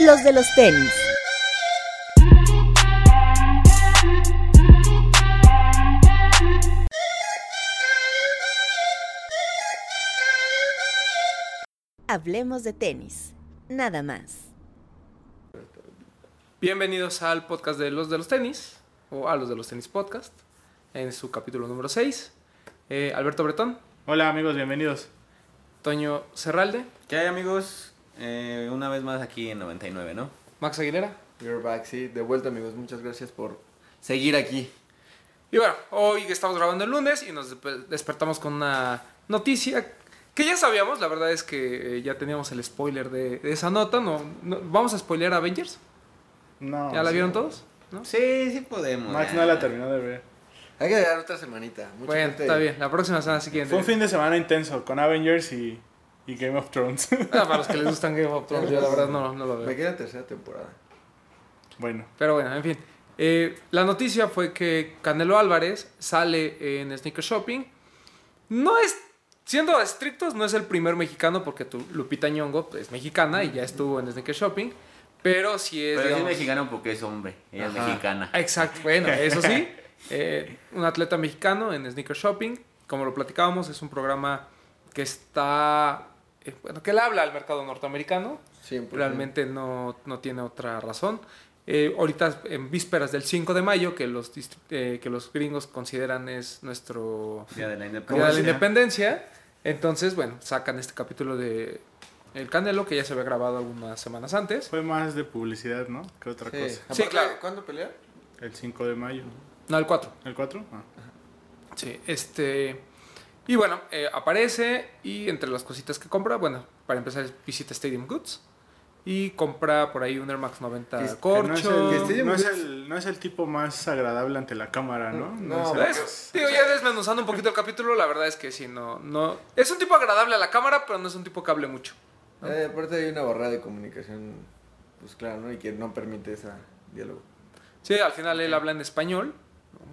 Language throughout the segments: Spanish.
los de los tenis. Hablemos de tenis, nada más. Bienvenidos al podcast de los de los tenis, o a los de los tenis podcast, en su capítulo número 6. Eh, Alberto Bretón, Hola amigos, bienvenidos. Toño Serralde, ¿Qué hay amigos? Eh, una vez más aquí en 99, ¿no? Max Aguilera. You're back, sí, de vuelta amigos, muchas gracias por seguir aquí. Y bueno, hoy estamos grabando el lunes y nos despe- despertamos con una noticia que ya sabíamos, la verdad es que eh, ya teníamos el spoiler de, de esa nota, no, no- ¿Vamos a spoilear a Avengers? No, ¿Ya la sí. vieron todos? ¿No? Sí, sí podemos. Max no la terminó de ver. Hay que dar otra semanita. Mucha Bueno, gente- está bien, la próxima semana siguiente. Fue un fin de semana intenso con Avengers y, y Game of Thrones. Ah, para los que les gustan Game of Thrones, yo la verdad no, no lo veo. Me queda tercera temporada. bueno, Pero bueno, en fin. Eh, la noticia fue que Canelo Álvarez sale en Sneaker Shopping. No es, siendo estrictos, no es el primer mexicano porque tu Lupita Nyong'o es mexicana y ya estuvo en Sneaker Shopping. Pero sí es, Pero sí es digamos- mexicano porque es hombre. Ella Ajá. es mexicana. Exacto, bueno, eso sí. eh, un atleta mexicano en Sneaker Shopping. Como lo platicábamos, es un programa que está... eh, bueno, que le habla al mercado norteamericano. Siempre. Realmente no, no tiene otra razón. Eh, ahorita en vísperas del 5 de mayo, que los, eh, que los gringos consideran es nuestro Día de la Día Independencia. de la Independencia. Entonces, bueno, sacan este capítulo de El Canelo, que ya se había grabado algunas semanas antes. fue más de publicidad, ¿no? Que otra Sí. cosa. Sí, claro. ¿Cuándo pelear? El 5 de mayo. No, el 4. ¿El 4? Ah. Sí, este... Y bueno, eh, aparece y entre las cositas que compra, bueno, para empezar visita Stadium Goods y compra por ahí un Air Max 90 Que es- no es, Corcho. el, no, es el, no es el tipo más agradable ante la cámara, ¿no? No, es el- ¿Ves? Digo, ya desmenuzando un poquito el capítulo, la verdad es que sí, no, no... Es un tipo agradable a la cámara, pero no es un tipo que hable mucho. Eh, aparte hay una barrera de comunicación, pues claro, ¿no? Y que no permite ese diálogo. Sí, al final él habla en español.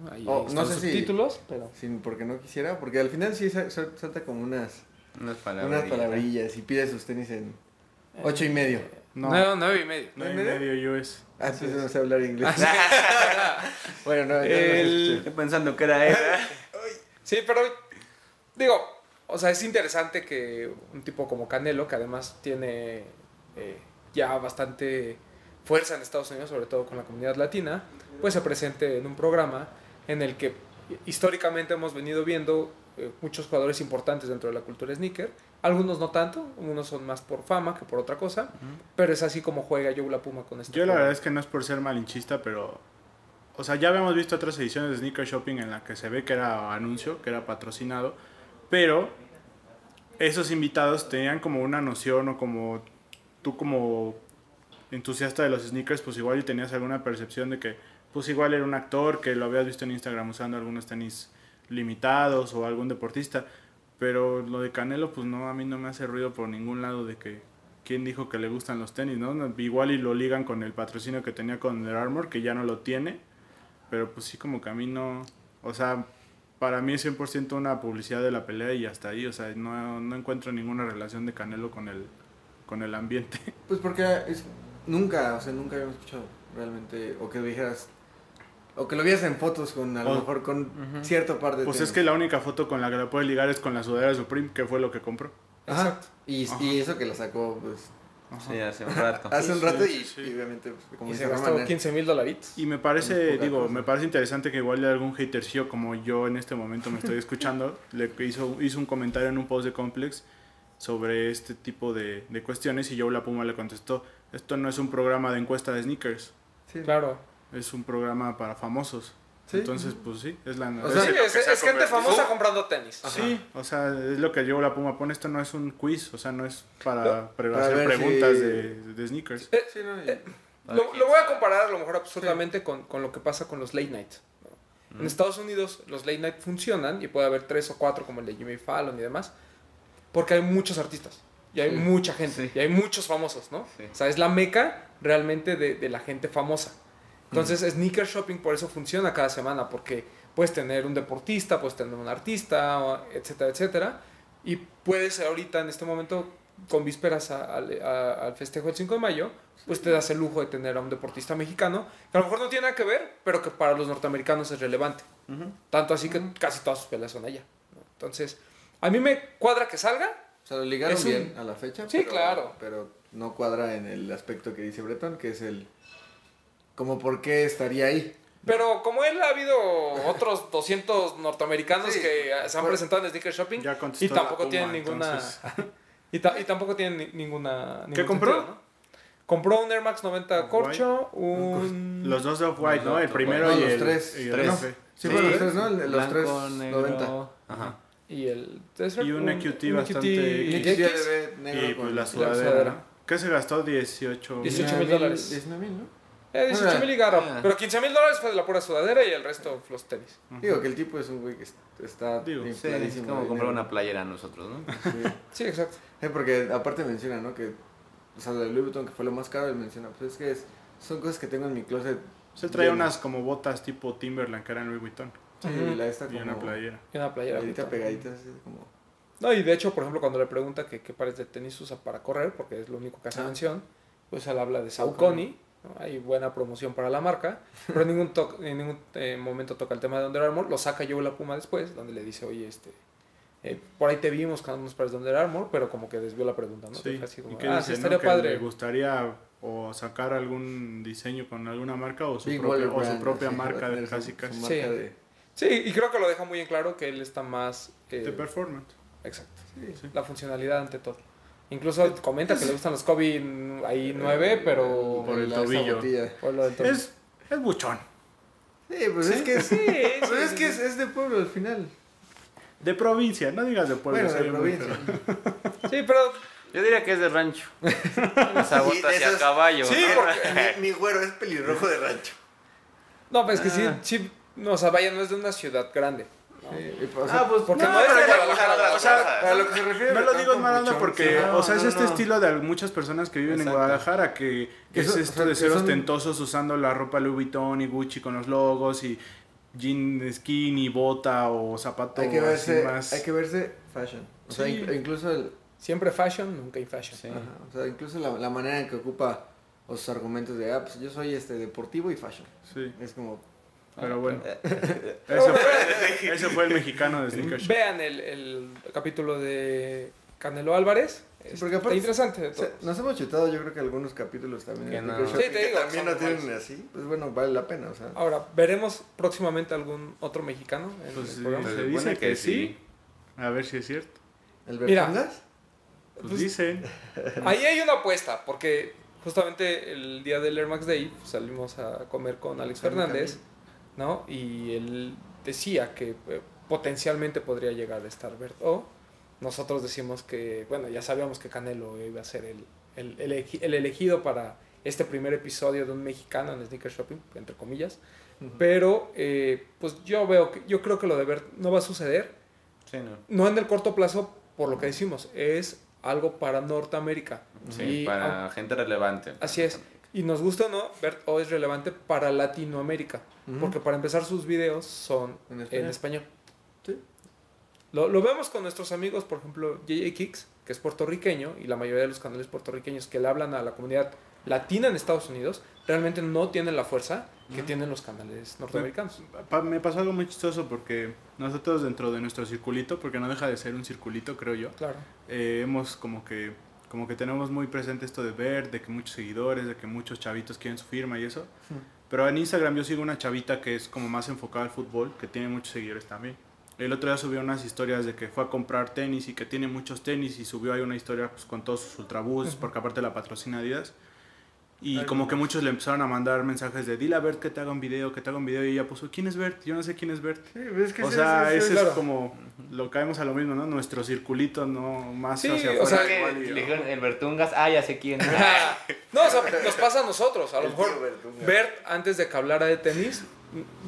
¿No? Ahí Oh, están no los sé si- subtítulos, pero... Sin porque no quisiera, porque al final sí sa- sa- salta como unas, Unas palabras. unas palabrillas y pide sus tenis en ocho y medio. No, Nueve, nueve y medio. no hay ¿Medio? medio US. Ah, pues no sé hablar inglés. Ah, bueno, no, no El-. Estoy pensando que era él. Sí, pero digo, o sea, es interesante que un tipo como Canelo, que además tiene eh, ya bastante fuerza en Estados Unidos, sobre todo con la comunidad latina, pues se presente en un programa en el que históricamente hemos venido viendo eh, muchos jugadores importantes dentro de la cultura sneaker. Algunos no tanto, unos son más por fama que por otra cosa, pero es así como juega Joe La Puma con este Yo la verdad es que no es por ser malinchista, pero... O sea, ya habíamos visto otras ediciones de Sneaker Shopping en la que se ve que era anuncio, que era patrocinado, pero esos invitados tenían como una noción o como tú como entusiasta de los sneakers, pues igual y tenías alguna percepción de que pues igual era un actor, que lo habías visto en Instagram usando algunos tenis limitados o algún deportista, pero lo de Canelo pues no, a mí no me hace ruido por ningún lado de que quién dijo que le gustan los tenis, ¿no? Igual y lo ligan con el patrocinio que tenía con Under Armour, que ya no lo tiene, pero pues sí como que a mí no, o sea, para mí es 100% una publicidad de la pelea y hasta ahí, o sea, no, no encuentro ninguna relación de Canelo con el, con el ambiente. Pues porque es, nunca, o sea, nunca habíamos escuchado realmente, o que dijeras, o que lo vieras en fotos con, a lo O- mejor con cierto par de Pues tenis. es que la única foto con la que la puedes ligar es con la sudadera de Supreme, que fue lo que compró. Ajá. Y, Ajá. y eso que la sacó, pues, Sí, hace un rato. hace un rato sí, y, sí. y obviamente, pues, como Y se gastó Román, 15 mil dolaritos. Y me parece, digo, cosa. me parece interesante que igual de algún hatercillo como yo en este momento me estoy escuchando, le hizo, hizo un comentario en un post de Complex sobre este tipo de, de cuestiones y Joe La Puma le contestó, esto no es un programa de encuesta de sneakers, Sí. Claro. es un programa para famosos. Sí. Entonces, pues sí, es la... O sea, Sí, es gente famosa comprando tenis. Sí, o sea, es lo que Joe La Puma pone, esto no es un quiz, o sea, no es para, hacer preguntas si- de, de sneakers. Eh, Sí, no, eh, Lo, lo voy a comparar a lo mejor absurdamente con, con lo que pasa con los late night. ¿no? En Estados Unidos los late night funcionan y puede haber tres o cuatro como el de Jimmy Fallon y demás, porque hay muchos artistas y hay Sí. mucha gente Sí. y hay muchos famosos, ¿no? Sí. O sea, es la meca realmente de, de la gente famosa. Entonces, sneaker shopping por eso funciona cada semana, porque puedes tener un deportista, puedes tener un artista, etcétera, etcétera. Y puedes ahorita en este momento con vísperas a- al- a- al festejo del 5 de mayo, pues te das el lujo de tener a un deportista mexicano que a lo mejor no tiene nada que ver, pero que para los norteamericanos es relevante. Tanto así que casi todas sus peleas son allá. ¿no? Entonces, a mí me cuadra que salga. O sea, lo ligaron un- bien a la fecha. Sí, pero- claro. Pero no cuadra en el aspecto que dice Breton, que es el. Como por qué estaría ahí. Pero como él, ha habido otros 200 norteamericanos Sí. que se han Por- presentado en Sneaker Shopping Ya y tampoco Puma, tienen ninguna... y, ta- y tampoco tienen ni- ninguna... ningún compró? sentido, ¿no? Compró un Air Max 90 Corcho, un... Los dos de Off-White, ¿no? El primero y los el, tres. y el Tres. Sí, fueron Sí. los tres, ¿no? El- Los Blanco, tres negro. 90. Ajá. Y el... Y un EQT bastante- Y negro Y pues la sudadera. ¿Qué se gastó? 18 18 mil dólares. 19 mil, ¿no? Eh, 18 mil y garra. Ah. Pero 15 mil dólares fue de la pura sudadera y el resto los tenis. Digo que el tipo es un güey que est- está Digo, Sí, es como comprar una playera a nosotros, ¿no? Sí. Sí, exacto. Eh, porque aparte menciona, ¿no? Que, o sea, de Louis Vuitton, que fue lo más caro, él menciona, pues es que es, son cosas que tengo en mi closet. Se traía lleno. unas como botas tipo Timberland que eran Louis Vuitton. Sí, y la esta Y como... una playera. Y una playera. Pegadita, pegadita, así como... No, y de hecho, por ejemplo, cuando le pregunta que qué pares de tenis usa para correr, porque es lo único que hace Ah. mención, pues él habla de Saucony. ¿no? Hay buena promoción para la marca, pero en ningún, to- en ningún eh, momento toca el tema de Under Armour. Lo saca yo la Puma después, donde le dice, oye, este, eh, por ahí te vimos con unos pares de Under Armour, pero como que desvió la pregunta, ¿no? Sí. Así como, ¿Y qué ah, dice, sí, no? estaría Que padre. le gustaría o sacar algún diseño con alguna marca o su propia, o su propia marca de casi su casi. marca Sí. de- Sí, y creo que lo deja muy en claro que él está más... eh, De performance. exacto. Sí. La funcionalidad ante todo. Incluso comenta que le gustan los Kobe ahí 9, pero... Por el tobillo. por lo del tobillo. Es, es buchón. Sí, pues es que es... Sí, Pues sí, es sí, que sí. es, es de pueblo al final. De provincia, no digas de pueblo. bueno, de provincia. Sí, pero Yo diría que es de rancho. Esa Y bota de hacia caballo. Sí, porque- mi, mi güero es pelirrojo de rancho. No, pues es que Ah. sí, sí, no, o sea, vaya, no es de una ciudad grande. Sí, y, o sea, Ah, pues porque no, no es de Guadalajara, o sea, a lo que se refiere No lo digo en mala onda porque, o sea, es no, este no. estilo de muchas personas que viven Exacto. en Guadalajara que Que es esto o sea, de ser son- ostentosos usando la ropa Louis Vuitton y Gucci con los logos y jean skinny, bota o zapato hay que verse, más. hay que verse fashion. O sea, Sí. inc- incluso el, Siempre fashion, nunca in fashion. Sí. ajá, o sea, incluso la, la manera en que ocupa los argumentos de, ah, pues yo soy este deportivo y fashion. Sí, Es como, pero bueno. Pero Ese fue, ese fue el mexicano de Sneaker Show. Vean el, el capítulo de Canelo Álvarez. Es- porque aparte- interesante de todo. nos hemos chutado yo creo que algunos capítulos también Que no. Sí, te que digo, también no tienen así, pues bueno, vale la pena, o sea. Ahora, ¿veremos próximamente algún otro mexicano en Pues el sí, programa? se dice que, que sí. sí. A ver si es cierto. ¿El Mira. Bertongas? Pues, Pues- dicen. Ahí hay una apuesta, porque justamente el día del Air Max Day salimos a comer con Alex Fernández, ¿no? Y él decía que eh, potencialmente podría llegar a estar Bert O. Nosotros decimos que, bueno, ya sabíamos que Canelo iba a ser el, el, el el elegido para este primer episodio de un mexicano en Sneaker Shopping, entre comillas. Pero, eh, pues yo veo que, yo creo que lo de Bert no va a suceder. Sí, no. No en el corto plazo, por lo que decimos, es algo para Norteamérica. Sí, Y para gente relevante. Así es. Y nos gusta o no, Bert O es relevante para Latinoamérica. Porque para empezar sus videos son En en español. Sí. Lo, lo vemos con nuestros amigos, por ejemplo, JJ Kicks, que es puertorriqueño, y la mayoría de los canales puertorriqueños que le hablan a la comunidad latina en Estados Unidos, realmente no tienen la fuerza que tienen los canales norteamericanos. Pa- me pasó algo muy chistoso porque nosotros dentro de nuestro circulito, porque no deja de ser un circulito, creo yo, Claro. eh, hemos como que como que tenemos muy presente esto de ver, de que muchos seguidores, de que muchos chavitos quieren su firma y eso. Pero en Instagram yo sigo una chavita que es como más enfocada al fútbol, que tiene muchos seguidores también. El otro día subió unas historias de que fue a comprar tenis y que tiene muchos tenis y subió ahí una historia pues, con todos sus ultrabús, porque aparte la patrocina Adidas. Y Ay, como que muchos le empezaron a mandar mensajes de dile a Bert que te haga un video, que te haga un video y ella puso, ¿quién es Bert? Yo no sé quién es Bert. Sí, es que O sí, sea, sí, sí, ese claro. es como, lo caemos a lo mismo, ¿no? Nuestro circulito, no más Sí, hacia o sea, afuera. que igual le dijeron el Bertungas, ah, ya sé quién. no, o sea, nos pasa a nosotros. A lo El mejor. Bert, antes de que hablara de tenis,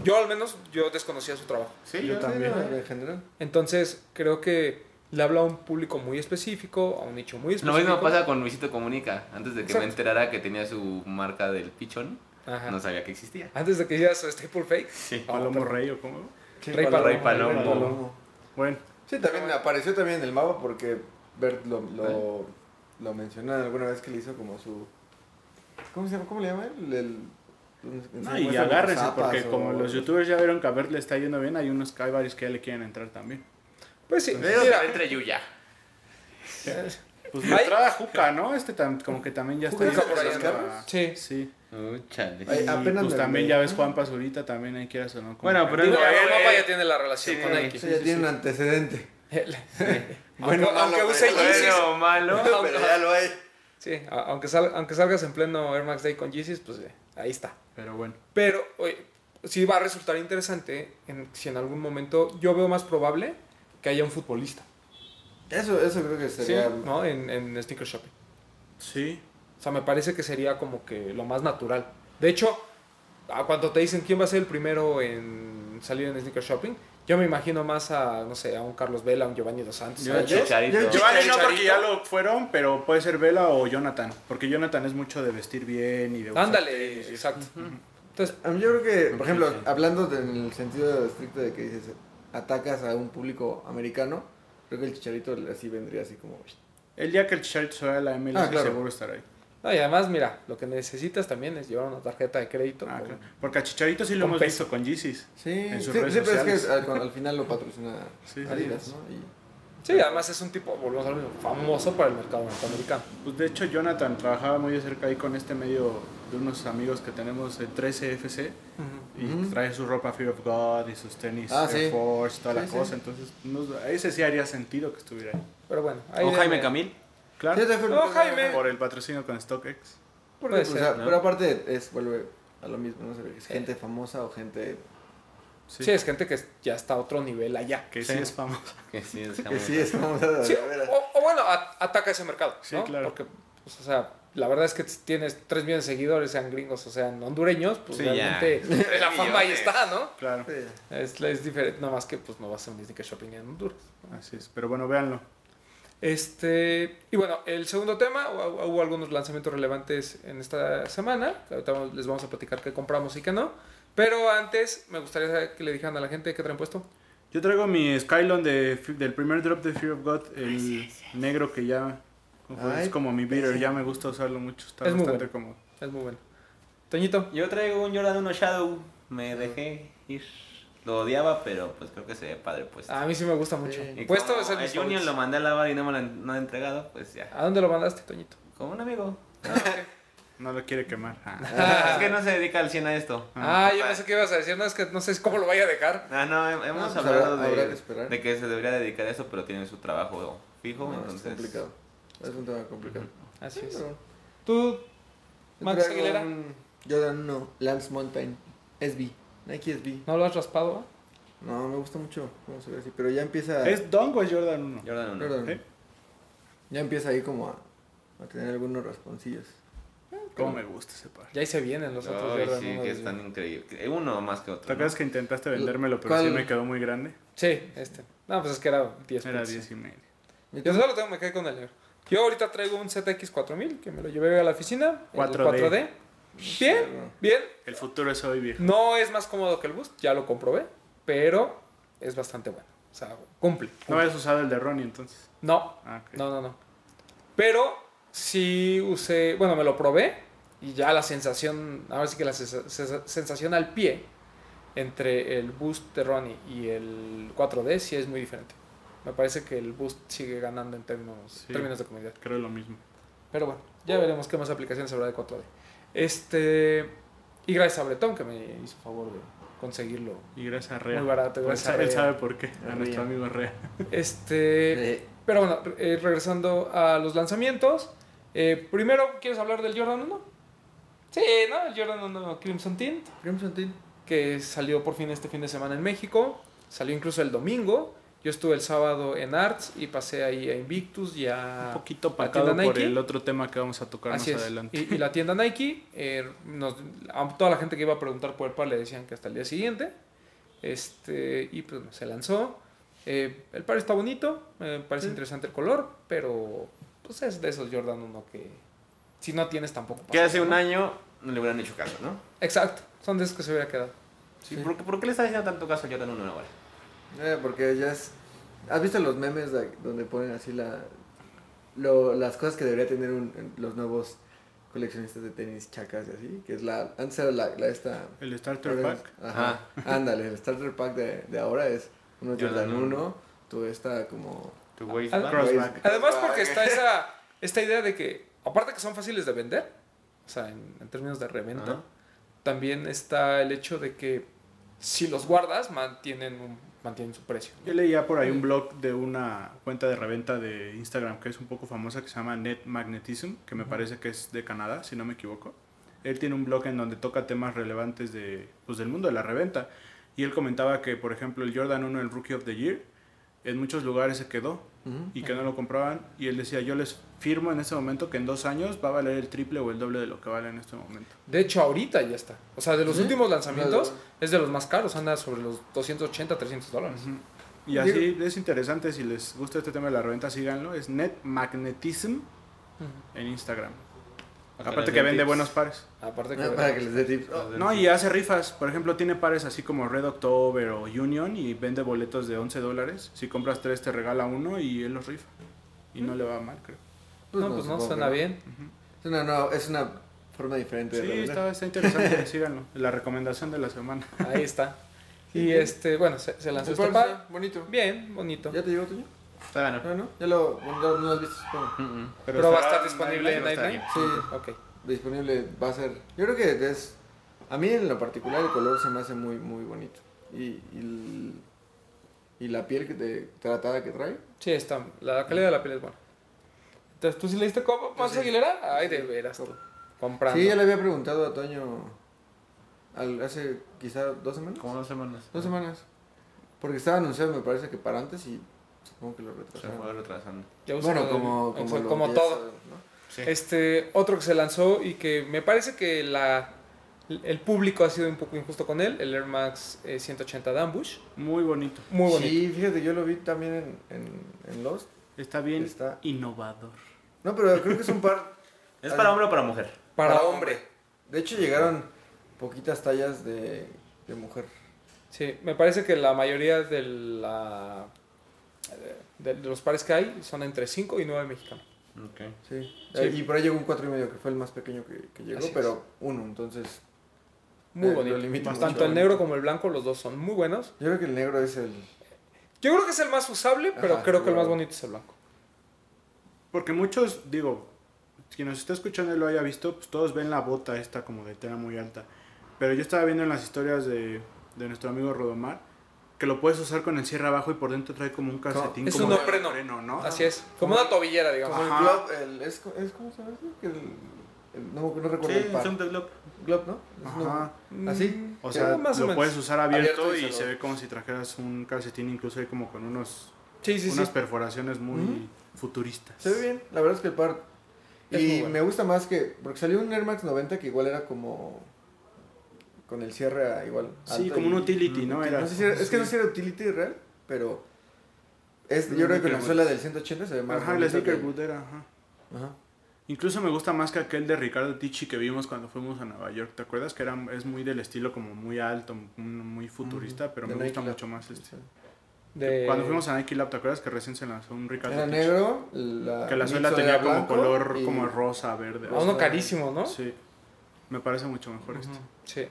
yo al menos, yo desconocía su trabajo. Sí, yo también. no, en general. Entonces, creo que le habla a un público muy específico, a un nicho muy Lo específico. mismo pasa con Luisito Comunica. Antes de que Exacto. me enterara que tenía su marca del pichón, Ajá. no sabía que existía. Antes de que hiciera su staple fake. Sí. Palomo Rey o cómo. Sí, Rey Palomo. Palomo. Bueno, Sí, también apareció también en el mapa porque Bert lo, lo, lo mencionan alguna vez que le hizo como su... ¿Cómo se llama? ¿Cómo le llaman? El, el- No, y zapas porque o- como los youtubers ya vieron que a Bert le está yendo bien, hay unos hay varios que ya le quieren entrar también. Pues sí, mira, entre Yuya. Pues le entrada Juca, ¿no? Este tam- como que también ya está Juca por ahí, empezando ¿no? a- Sí. Sí. Chale. Ay, Y apenas pues me- también me- ya ves Juan Pazurita, también ahí quieras o no. como Bueno, que- pero digo, el eh, mapa ya tiene la relación sí, con sí, Nike. Eso ya tiene un antecedente. Bueno, aunque, use pero Yeezys, Bueno, malo. Pero ya lo hay. sí, a- aunque, sal- aunque salgas en pleno Air Max Day con Yeezys, pues eh, ahí está. Pero bueno. Pero oye, sí va a resultar interesante en, si en algún momento yo veo más probable que haya un futbolista Eso, eso creo que ¿sí? sería... ¿no? en, en Sneaker Shopping. Sí. O sea, me parece que sería como que lo más natural. De hecho, a cuando te dicen quién va a ser el primero en salir en Sneaker Shopping, yo me imagino más a, no sé, a un Carlos Vela, a un Giovanni Dos Santos. Yo, Giovanni no, porque ya lo fueron, pero puede ser Vela o Jonathan. Porque Jonathan es mucho de vestir bien y de usar Ándale, exacto. Entonces, A mí yo creo que, por ejemplo, hablando de- en el sentido estricto de que dices, atacas a un público americano, creo que el chicharito así vendría así como... El día que el Chicharito se vaya a la MLS, Ah, claro. seguro estará ahí. no, y además, mira, lo que necesitas también es llevar una tarjeta de crédito. Ah, con- claro. Porque a Chicharito sí lo hemos peso. visto con Yeezys. Sí, En sus sí, redes sí, pero es que al, al final lo patrocina Sí, sí, Adidas, sí. ¿no? Y- Sí, además es un tipo, volvemos a lo mismo, famoso para el mercado norteamericano. Pues de hecho Jonathan trabajaba muy de cerca ahí con este medio de unos amigos que tenemos de 13FC y Ujú. trae su ropa Fear of God y sus tenis Ah, Air sí. Force y toda la Sí, sí. cosa. Entonces, nos- ese sí haría sentido que estuviera ahí. Pero bueno, ahí O Jaime Camil. Claro, Sí, No, Jaime. por el patrocinio con StockX. Porque, Puede pues, o sea, ¿no? Pero aparte es vuelve a lo mismo, ¿no? sé, Es gente famosa o gente Sí, Sí, es gente que ya está a otro nivel allá. que sí, Sí. es famoso. Que sí, es que Jaime. sí es famosa. Sí, o, o bueno, a- ataca ese mercado. Sí, ¿no? claro. Porque, pues, o sea, la verdad es que tienes 3 millones de seguidores, sean gringos o sean hondureños, pues Sí, ya. realmente la fama ahí está, ¿no? Claro. Es, es diferente, nada más que pues no va a ser un Disney Shopping en Honduras. así es. Pero bueno, véanlo. Este, y bueno, el segundo tema, hu- hubo algunos lanzamientos relevantes en esta semana. Ahorita les vamos a platicar qué compramos y qué no. Pero antes, me gustaría saber que le dijeran a la gente qué traen puesto. Yo traigo mi Skylon de, del primer drop de Fear of God, el negro que ya. Ay, es como mi beater, ya me gusta usarlo mucho, está Es muy bastante bueno. cómodo. Es muy bueno. Toñito, Yo traigo un Jordan 1 Shadow. Me dejé ir. Lo odiaba, pero pues creo que se ve padre pues. a mí sí me gusta mucho. Sí. Y Puesto es el Junior favoritos. lo mandé a lavar y no me lo han- no ha entregado, pues ya. ¿A dónde lo mandaste, Toñito? Como un amigo. No lo quiere quemar. Ah. Ah. es que no se dedica al 100 a esto. Ah, yo no sé qué ibas a decir, no es que no sé cómo lo vaya a dejar. Ah, no, hem- hemos No, pues hablado habrá- habrá que de, de que se debería dedicar a eso, pero tiene su trabajo fijo, No, es entonces. complicado. Es un tema complicado. Así es. Pero- ¿Tú, Max Aguilera? un Jordan 1 Lance Mountain SB. Nike SB. ¿No lo has raspado? No, me gusta mucho. Vamos a ver así. Pero ya empieza. ¿Es Dong o es Jordan 1? Jordan 1. Jordan. ¿Eh? Ya empieza ahí como a, a tener algunos rasponcillos. Cómo me gusta ese par. Ya ahí se vienen los otros Ay, Jordan sí, uno que de- están increíbles. Uno más que otro. ¿Te acuerdas ¿no? que intentaste vendérmelo, pero ¿Cuál? sí me quedó muy grande? Sí, este. No, pues es que era 10 Era pesos. 10 y medio. ¿Y Yo solo tengo, me quedé con el negro. Yo ahorita traigo un ZX4000 que me lo llevé a la oficina. el 4D. 4D. Bien, bien. El futuro es hoy, viejo. No es más cómodo que el Boost, ya lo comprobé, pero es bastante bueno. O sea, cumple. No habías usado el de Ronnie entonces. No, Ah, no, no, no. Pero sí usé, bueno, me lo probé y ya la sensación, ahora sí que la sensa- sensa- sensación al pie entre el Boost de Ronnie y el 4D sí es muy diferente. Me parece que el Boost sigue ganando en términos, Sí. términos de comodidad. Creo lo mismo. Pero bueno, ya veremos qué más aplicaciones habrá de 4D. Este, y gracias a Bretón que me hizo favor de conseguirlo Y gracias a Rea. muy barato. Él Gracias a sabe, él Rea. sabe por qué. A Rea. nuestro amigo Rea. Este, Eh, pero bueno, eh, regresando a los lanzamientos. eh, primero, ¿quieres hablar del Jordan 1? Sí, ¿no? El Jordan 1 Crimson Tint, Crimson Tint. que salió por fin este fin de semana en México. Salió incluso el domingo. Yo estuve el sábado en Arts y pasé ahí a Invictus y a... Un poquito la pacado por Nike. el otro tema que vamos a tocar Así más es. adelante. Y, y la tienda Nike, eh, nos- a toda la gente que iba a preguntar por el par le decían que hasta el día siguiente. Este, y pues se lanzó. Eh, el par está bonito, me parece Sí. interesante el color, pero pues es de esos Jordan 1 que si no tienes tampoco. Que hace ¿no? un año no le hubieran hecho caso, ¿no? Exacto, son de esos que se hubiera quedado. Sí, Sí. ¿Por, qué, por qué le estás haciendo tanto caso al Jordan 1 ahora? Eh, porque ya es. ¿Has visto los memes de- donde ponen así la. lo, las cosas que debería tener un- los nuevos coleccionistas de tenis chacas y así, que es la, antes era la, la esta... El Starter ahora Pack. Ajá, ándale, el starter pack de, de ahora es uno Jordan Jordan uno. 1, tú esta como... Tu Ah, waistband. Crossback. Además porque está esa, esta idea de que, aparte que son fáciles de vender, o sea, en, en términos de reventa, Ajá. también está el hecho de que si los guardas mantienen, un- mantienen su precio. Yo leía por ahí un blog de una cuenta de reventa de Instagram que es un poco famosa que se llama Net Magnetism, que me parece que es de Canadá, si no me equivoco. Él tiene un blog en donde toca temas relevantes de, pues, del mundo de la reventa. Y él comentaba que, por ejemplo, el Jordan 1, el Rookie of the Year, en muchos lugares se quedó Y que no lo compraban. Y él decía, yo les firmo en este momento que en dos años va a valer el triple o el doble de lo que vale en este momento. De hecho, ahorita ya está. O sea, de los ¿Sí? últimos lanzamientos es de los más caros, anda sobre los 280, 300 dólares. Y así es interesante, si les gusta este tema de la reventa, síganlo. Es Net Magnetism en Instagram. Aparte que vende tips. buenos pares. Aparte que... Ah, para que les dé tips. Oh, No, y hace rifas. Por ejemplo, tiene pares así como Red October o Union y vende boletos de 11 dólares. Si compras tres te regala uno y él los rifa. Y no le va mal, creo. no, pues no, suena bien. Es una, no, es una forma diferente de Sí, revender. está, está interesante. síganlo. La recomendación de la semana. Ahí está. Y este, bueno, se, se lanzó El este par bonito. Bien, bonito. ¿Ya te llegó tuyo? Todavía no. No, no. Ya lo, ya no lo has visto, supongo. Mm, mm. Pero, va a estar disponible en Nightline. Sí, Ok. disponible va a ser. Yo creo que es. A mí en lo particular el color se me hace muy, muy bonito. Y, y, la piel que te, tratada que trae. Sí, está. La calidad de la piel es buena. Entonces, ¿tú sí le diste copo, Max Sí. Aguilera? Ay, de veras. Comprando. Sí, ya le había preguntado a Toño al- hace quizá dos semanas. Como dos semanas. Dos semanas. Porque estaba anunciado, me parece que para antes y supongo que lo Se retrasaron. fue retrasando. Ya Bueno, como, el- como, todo. sabes, ¿no? Sí. Este, otro que se lanzó y que me parece que la, el público ha sido un poco injusto con él, el Air Max eh, 180 de Ambush. Muy bonito. Muy bonito. Sí, fíjate, yo lo vi también en, en, en Lost. Está bien Está- innovador. No, pero creo que es un par ¿Es para hombre o para mujer? Para hombre. De hecho, llegaron poquitas tallas de, de mujer. Sí, me parece que la mayoría de, la, de, de los pares que hay son entre 5 y 9 mexicanos. Ok. Sí. Sí. Eh, y por ahí llegó un cuatro y medio, que fue el más pequeño que, que llegó, Así es. pero uno, entonces. Muy Eh, bonito. Tanto el bonito. negro como el blanco, los dos son muy buenos. Yo creo que el negro es el. Yo creo que es el más usable, pero Ajá, creo que el más bonito es el blanco. Porque muchos, digo, quien nos está escuchando y lo haya visto, pues todos ven la bota esta como de tela muy alta. Pero yo estaba viendo en las historias de, de nuestro amigo Rodomar que lo puedes usar con el cierre abajo y por dentro trae como un calcetín. Es como un neopreno, ¿no? Así es, como una tobillera, digamos. Como el Ajá. glove, el, es, es, ¿cómo se llama? no, no recuerdo Sí, el par. son de glove. Glove, ¿no? Ajá. ¿Así? O sea, más lo puedes usar abierto, Abierto y y se ve como si trajeras un calcetín, incluso hay como con unos Sí, sí, unas sí. perforaciones muy futuristas. Se ve bien, la verdad es que el par. Es Y bueno. me gusta más que. Porque salió un Air Max 90 que igual era como. Con el cierre igual. Sí, como y- un utility, ¿no? que Era. no sé si era- es que no sé si era utility real, pero. Es, yo creo que la suela del 180 se ve más. Ajá, el bonita sneaker boot era, ajá. Ajá. Incluso me gusta más que aquel de Ricardo Ticci que vimos cuando fuimos a Nueva York. ¿Te acuerdas que era, es muy del estilo como muy alto, muy futurista? Pero De me gusta Lab. mucho más este. De- Cuando fuimos a Nike Lab, ¿te acuerdas que recién se lanzó un Ricardo Era Ticci? negro. La, Que la el suela tenía como color y- como rosa, verde. A uno carísimo, ¿no? Sí. Me parece mucho mejor este. Ujú, Sí.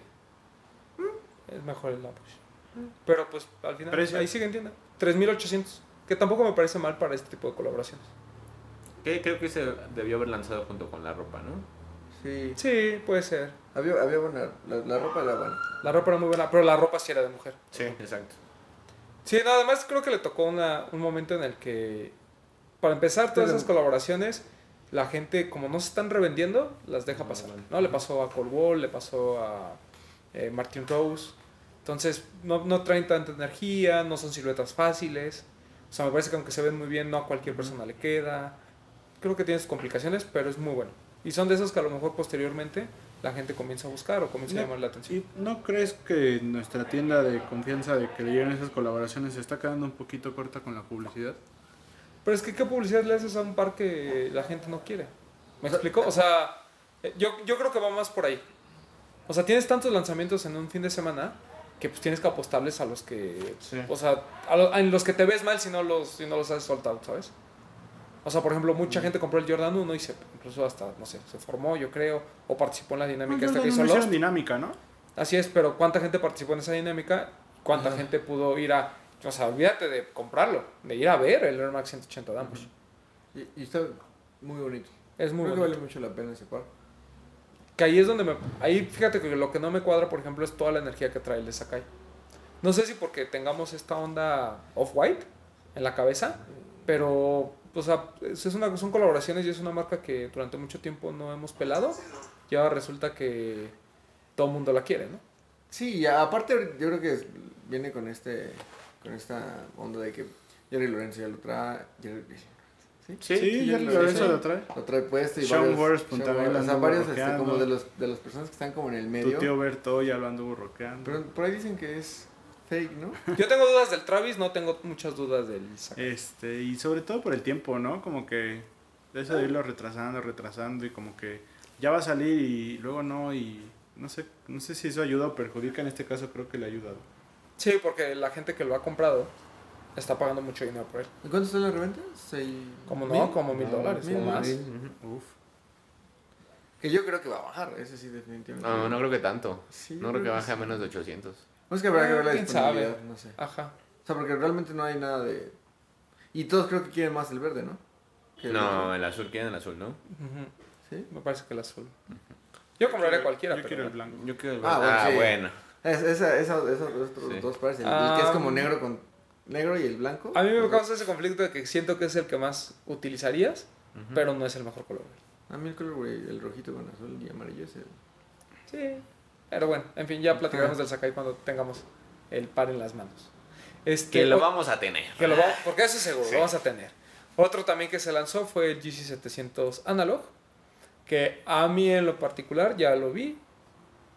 Es mejor el Ambush. Pero pues al final Precio. ahí sigue en tienda. 3800. Que tampoco me parece mal para este tipo de colaboraciones. Que creo que se debió haber lanzado junto con la ropa, ¿no? Sí. Sí, puede ser. Había, había buena. La, la ropa era buena. La ropa era muy buena, pero la ropa sí era de mujer. Sí, exacto. Sí, no, además creo que le tocó una, un momento en el que, para empezar, todas Pero- esas colaboraciones, la gente, como no se están revendiendo, las deja pasar. ¿no? Le pasó a Cold le pasó a eh, Martin Rose. Entonces, no, no traen tanta energía, no son siluetas fáciles. O sea, me parece que aunque se ven muy bien, no a cualquier persona le queda. Creo que tiene sus complicaciones, pero es muy bueno. Y son de esos que a lo mejor posteriormente la gente comienza a buscar o comienza a llamar la atención. ¿Y no crees que nuestra tienda de confianza de que le lleguen esas colaboraciones se está quedando un poquito corta con la publicidad? Pero es que, ¿qué publicidad le haces a un par que la gente no quiere? ¿Me explico? O sea, eh, yo, yo creo que va más por ahí. O sea, tienes tantos lanzamientos en un fin de semana que pues tienes que apostarles a los que... Sí. O sea, a lo- en los que te ves mal si no los, si no los has soltado, ¿sabes? O sea, por ejemplo, mucha gente compró el Jordan 1 y se, incluso hasta, no sé, se formó, yo creo, o participó en la dinámica No, esta no, que no, hizo no hicieron Lost. dinámica, ¿no? Así es, pero ¿cuánta gente participó en esa dinámica? ¿Cuánta Ajá. gente pudo ir a... O sea, olvídate de comprarlo, de ir a ver el Air Max 180 de ambos. Y, y está muy bonito. Es muy Creo bueno. que vale mucho la pena ese par. Que ahí es donde me... Ahí fíjate que lo que no me cuadra, por ejemplo, es toda la energía que trae el de Sakai. No sé si porque tengamos esta onda off-white en la cabeza, pero... O sea, es una, son colaboraciones y es una marca que durante mucho tiempo no hemos pelado. Y ahora resulta que todo el mundo la quiere, ¿no? Sí, y aparte yo creo que viene con este con esta onda de que Jerry Lorenzo ya lo trae. Jerry, ¿sí? Sí, Jerry Jerry Lorenzo lo trae. Lo trae puesto y Sean varios, Sean también Wotherspoon, o sea, varios este, como de los de las personas que están como en el Tu medio. tío Berto ya lo anduvo rockeando. Pero por ahí dicen que es fake, ¿no? Yo tengo dudas del Travis, no tengo muchas dudas del Sakai. Este, y sobre todo por el tiempo, ¿no? Como que eso de irlo retrasando, retrasando y como que ya va a salir y luego no y no sé, no sé si eso ayuda o perjudica, en este caso creo que le ha ayudado. Sí, porque la gente que lo ha comprado está pagando mucho dinero por él. ¿Y cuánto está la reventa? Seis- Como ¿Mil? no, como mil No, dólares mil, o más. mil. Uf. Que yo creo que va a bajar, ese sí definitivamente. No, no creo que tanto. Sí, No creo que baje a sí. menos de 800. No es que habrá que Ah, ver la quién disponibilidad, sabe. no sé. Ajá. O sea, porque realmente no hay nada de... Y todos creo que quieren más el verde, ¿no? Que No, el azul, quieren el azul, ¿no? ¿Sí? Me parece que el azul. Yo compraría cualquiera, Yo pero... quiero el blanco. Yo quiero el Ah, bueno, Ah, sí. bueno. Es, esa, esa, esos Sí. dos el Ah, que es como negro con negro y el blanco. A mí me causa ese conflicto de que siento que es el que más utilizarías, Ujú. pero no es el mejor color. A mí el color, güey, el rojito con azul y amarillo es el... Sí. Pero bueno, en fin, ya platicaremos del Sakai cuando tengamos el par en las manos. Este, Que lo o- vamos a tener. que lo vamos- porque eso es seguro, Sí. lo vamos a tener. Otro también que se lanzó fue el GC700 Analog, que a mí en lo particular ya lo vi.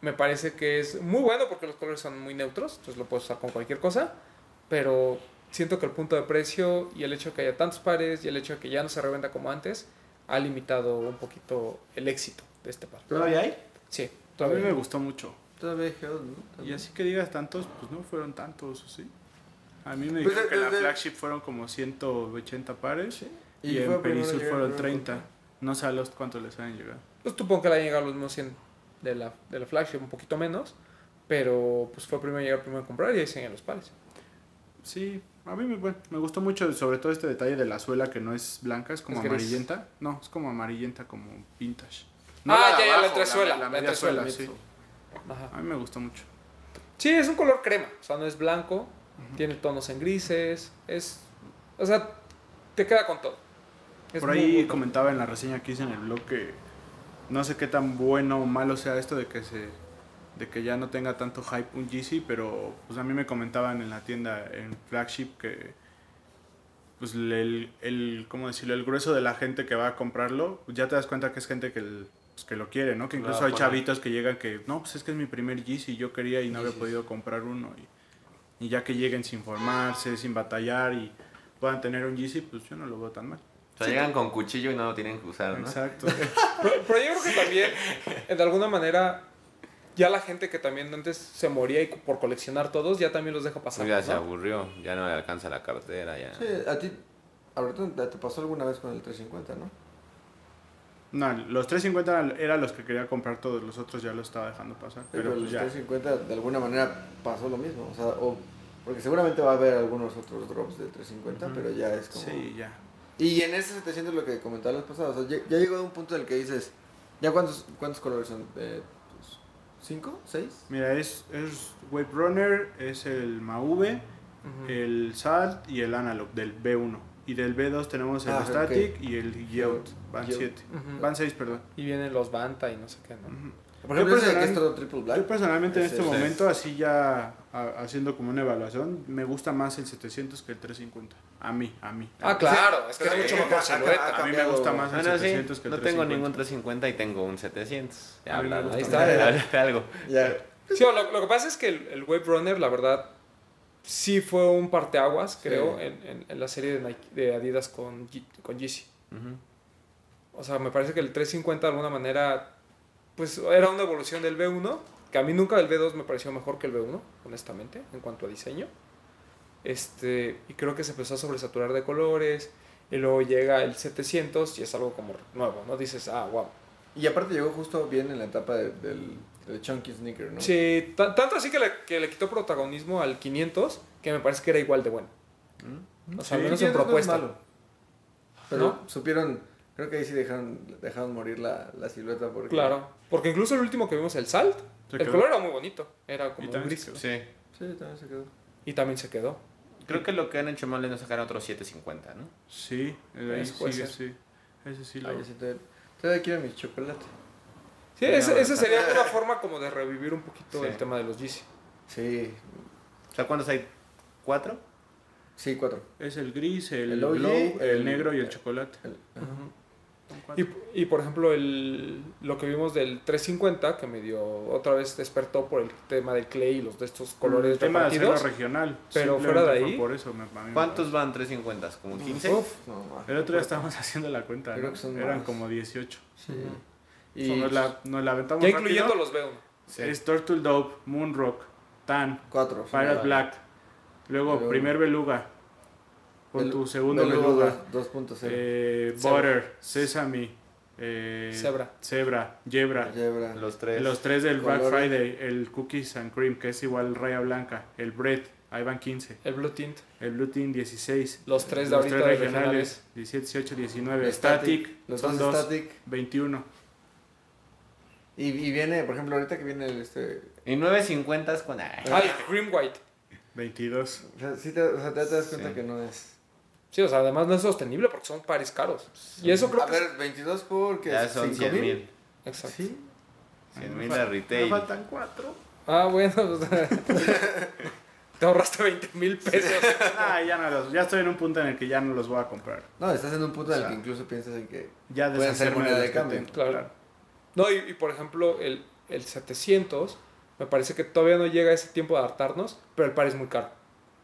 Me parece que es muy bueno porque los colores son muy neutros, entonces lo puedes usar con cualquier cosa, pero siento que el punto de precio y el hecho de que haya tantos pares y el hecho de que ya no se revenda como antes ha limitado un poquito el éxito de este par. ¿Todavía hay? Sí, A mí todavía. me gustó mucho. Todavía hay Hell, ¿no? Y así que digas tantos, pues no fueron tantos, ¿o sí? A mí me Pues dijeron de- que la desde- flagship fueron como 180 pares Sí. y, en Perisur fueron primero 30. con- No sé a los cuántos les han llegado. Pues supongo que le han llegado los mismos 100 de la, de la flagship, un poquito menos, pero pues fue primero llegar, primero comprar y ahí siguen los pares. Sí, a mí me, bueno, me gustó mucho, sobre todo este detalle de la suela que no es blanca, es como Es gris. amarillenta. No, es como amarillenta, como vintage. Ah, la ya, ya, la abajo, entresuela, La, la media entresuela, suela, sí. Ajá. A mí me gustó mucho. Sí, es un color crema, o sea, no es blanco, tiene tonos en grises, es, o sea, te queda con todo. Es Por muy ahí comentaba en la reseña que hice en el blog que no sé qué tan bueno o malo sea esto de que se de que ya no tenga tanto hype un GC, pero pues a mí me comentaban en la tienda en flagship que pues el, el ¿cómo decirlo? el grueso de la gente que va a comprarlo, pues, ya te das cuenta que es gente que, el- pues, que lo quiere, ¿no? Que incluso hay poner. chavitos que llegan que, no, pues es que es mi primer GC, yo quería y no había podido comprar uno. Y, y ya que lleguen sin formarse, sin batallar y puedan tener un GC, pues yo no lo veo tan mal. O sea, llegan con cuchillo y no lo tienen que usar, ¿no? Exacto. Pero, pero yo creo que también, de alguna manera, ya la gente que también antes se moría y por coleccionar todos, ya también los deja pasar. Ya se aburrió, ya no le alcanza la cartera, ya. Sí, a ti, Alberto, te pasó alguna vez con el 350, ¿no? No, los 350 eran los que quería comprar todos, los otros ya los estaba dejando pasar. Pero, Pero los pues ya. 350 de alguna manera pasó lo mismo, o sea, o, porque seguramente va a haber algunos otros drops de 350, Ujú. pero ya es como... Sí, ya. Y en ese 700 lo que comentaba la vez pasada, o sea, ya, ya llegó a un punto en el que dices, ¿ya cuántos, cuántos colores son? Eh, pues, ¿Cinco? ¿Seis? Mira, es, es Wave Runner, es el MAV, Ujú. el SALT y el Analog del B1. Y del B2 tenemos el Ah, Static y el Yield. Van Yield. 7. Ujú. Van 6, perdón. Y vienen los Banta y no sé qué, ¿no? Ujú. Por ejemplo, ese que personal- es todo triple black. Yo personalmente en este es- momento, así ya a- haciendo como una evaluación, me gusta más el 700 que el 350. A mí, a mí. Ah, claro, es que es mucho mejor silueta. A mí me gusta más el Bueno, sí, 700 que el no 350. tengo ningún 350 y tengo un 700. Ya A mí me habla, gusta ahí está, algo. Ya. Sí, o lo, lo que pasa es que el, el Wave Runner, la verdad, sí fue un parteaguas, creo, Sí. en, en, en la serie de, Nike- de Adidas con, con Yeezy. O sea, me parece que el 350 de alguna manera, pues era una evolución del V1, que a mí nunca el V2 me pareció mejor que el V1, honestamente, en cuanto a diseño. Este, y creo que se empezó a sobresaturar de colores. Y luego llega el 700 y es algo como nuevo, ¿no? Dices, ah, wow. Y aparte llegó justo bien en la etapa de- del, del Chunky Sneaker, ¿no? Sí, ta- tanto así que le, que le quitó protagonismo al 500 que me parece que era igual de bueno. O sea, al Sí, menos en 500 no es propuesta. Pero ¿No? supieron, creo que ahí sí dejaron, dejaron morir la, la silueta porque... Claro, porque incluso el último que vimos, el Salt, Se el quedó. color era muy bonito, era como un gris. Sí. Sí, también se quedó. Y también se quedó. Creo que lo que han hecho mal es no sacar otros 750, ¿no? Sí, eh, ahí Eso puede sigue, ser. sí. Ese sí lo... Ay, yo sí todavía, todavía quiero mi chocolate. Sí, Sí, no, está- sería una forma como de revivir un poquito Sí. el tema de los Yeezy. Sí, O sea, ¿cuántos hay? ¿Cuatro? sí, cuatro. Es el gris, el, El OG, glow, el, el- negro y el chocolate. El- cuatro. Y, y, por ejemplo, el, lo que vimos del 350, que me dio otra vez despertó por el tema del clay y los de estos colores el tema de hacerlo repartidos. regional. pero fuera de ahí- Por eso ¿Cuántos van 350? ¿Como 15? Uf, no. El otro día estábamos haciendo la cuenta, Creo ¿no? que son Eran más. como 18. Sí. Y Y nos, la, nos la aventamos Ya rápido. incluyendo los veo. Es Turtle Dope, Moonrock, Tan, cuatro. Pirate sí. Black. Luego, Luego- primer beluga. Con Belu- tu segundo Beluga beluga. dos- 2.0. Eh. Butter, Sesame. Eh, Zebra. Zebra, Yebra. Yebra. Los tres. Los tres del Black. Friday. El Cookies and Cream, que es igual raya blanca. El Bread, ahí van 15. El Blue Tint. El Blue Team 16. Los tres de Los ahorita tres de regionales, 17, 18, 19. Static. Static, Los son dos Static. 21. Y, y viene, por ejemplo, ahorita que viene el este. Y 950 con. Ay. Ah, Cream White. 22. O sea, sí te, o sea, te das cuenta Sí. que no es. Sí, o sea, además no es sostenible porque son pares caros. Y eso creo A que... ver, 22 porque. Ya son 100 ¿5,000? mil. Exacto. Sí. 100 Me mil fal- de Me retail. faltan 4. Ah, bueno. pues, te ahorraste 20 mil pesos. Ah, ya, no los, ya estoy en un punto en el que ya no los voy a comprar. No, estás en un punto en el que incluso piensas en que. Ya Pueden ser moneda de que cambio. Claro. No, y, y por ejemplo, el, el 700, me parece que todavía no llega ese tiempo de adaptarnos, pero el par es muy caro.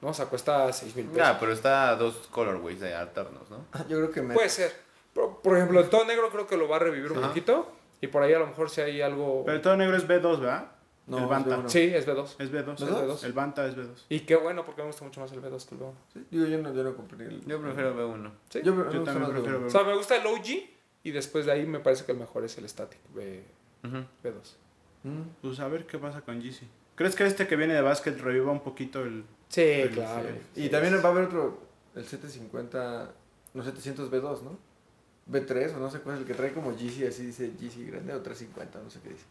¿No? O sea, cuesta 6 mil pesos. Ah, pero está a dos colorways de alternos, ¿no? Yo creo que me. Puede ser. Por, por ejemplo, el todo negro creo que lo va a revivir un Ajá. poquito. Y por ahí a lo mejor si hay algo. Pero el todo negro es B2, ¿verdad? No, el es Banta. B1. Sí, es B2. Es B2. ¿Es B2? El Banta es B2. Y qué bueno, porque me gusta mucho más el B2 que el B1. Sí, digo, yo no, yo no compré el. Yo prefiero B1. Sí. Yo, Yo también prefiero B1. O sea, me gusta el OG. Y después de ahí me parece que el mejor es el Static B, Ujú. B2. Mm. Pues a ver qué pasa con Yeezy. ¿Crees que este que viene de básquet reviva un poquito el... Sí, Pero claro. sí. Y también va a haber otro. El 750. No, 700 B2, ¿no? B3 o no sé cuál es el que trae como GC, así dice GC grande o 350, no sé qué dice.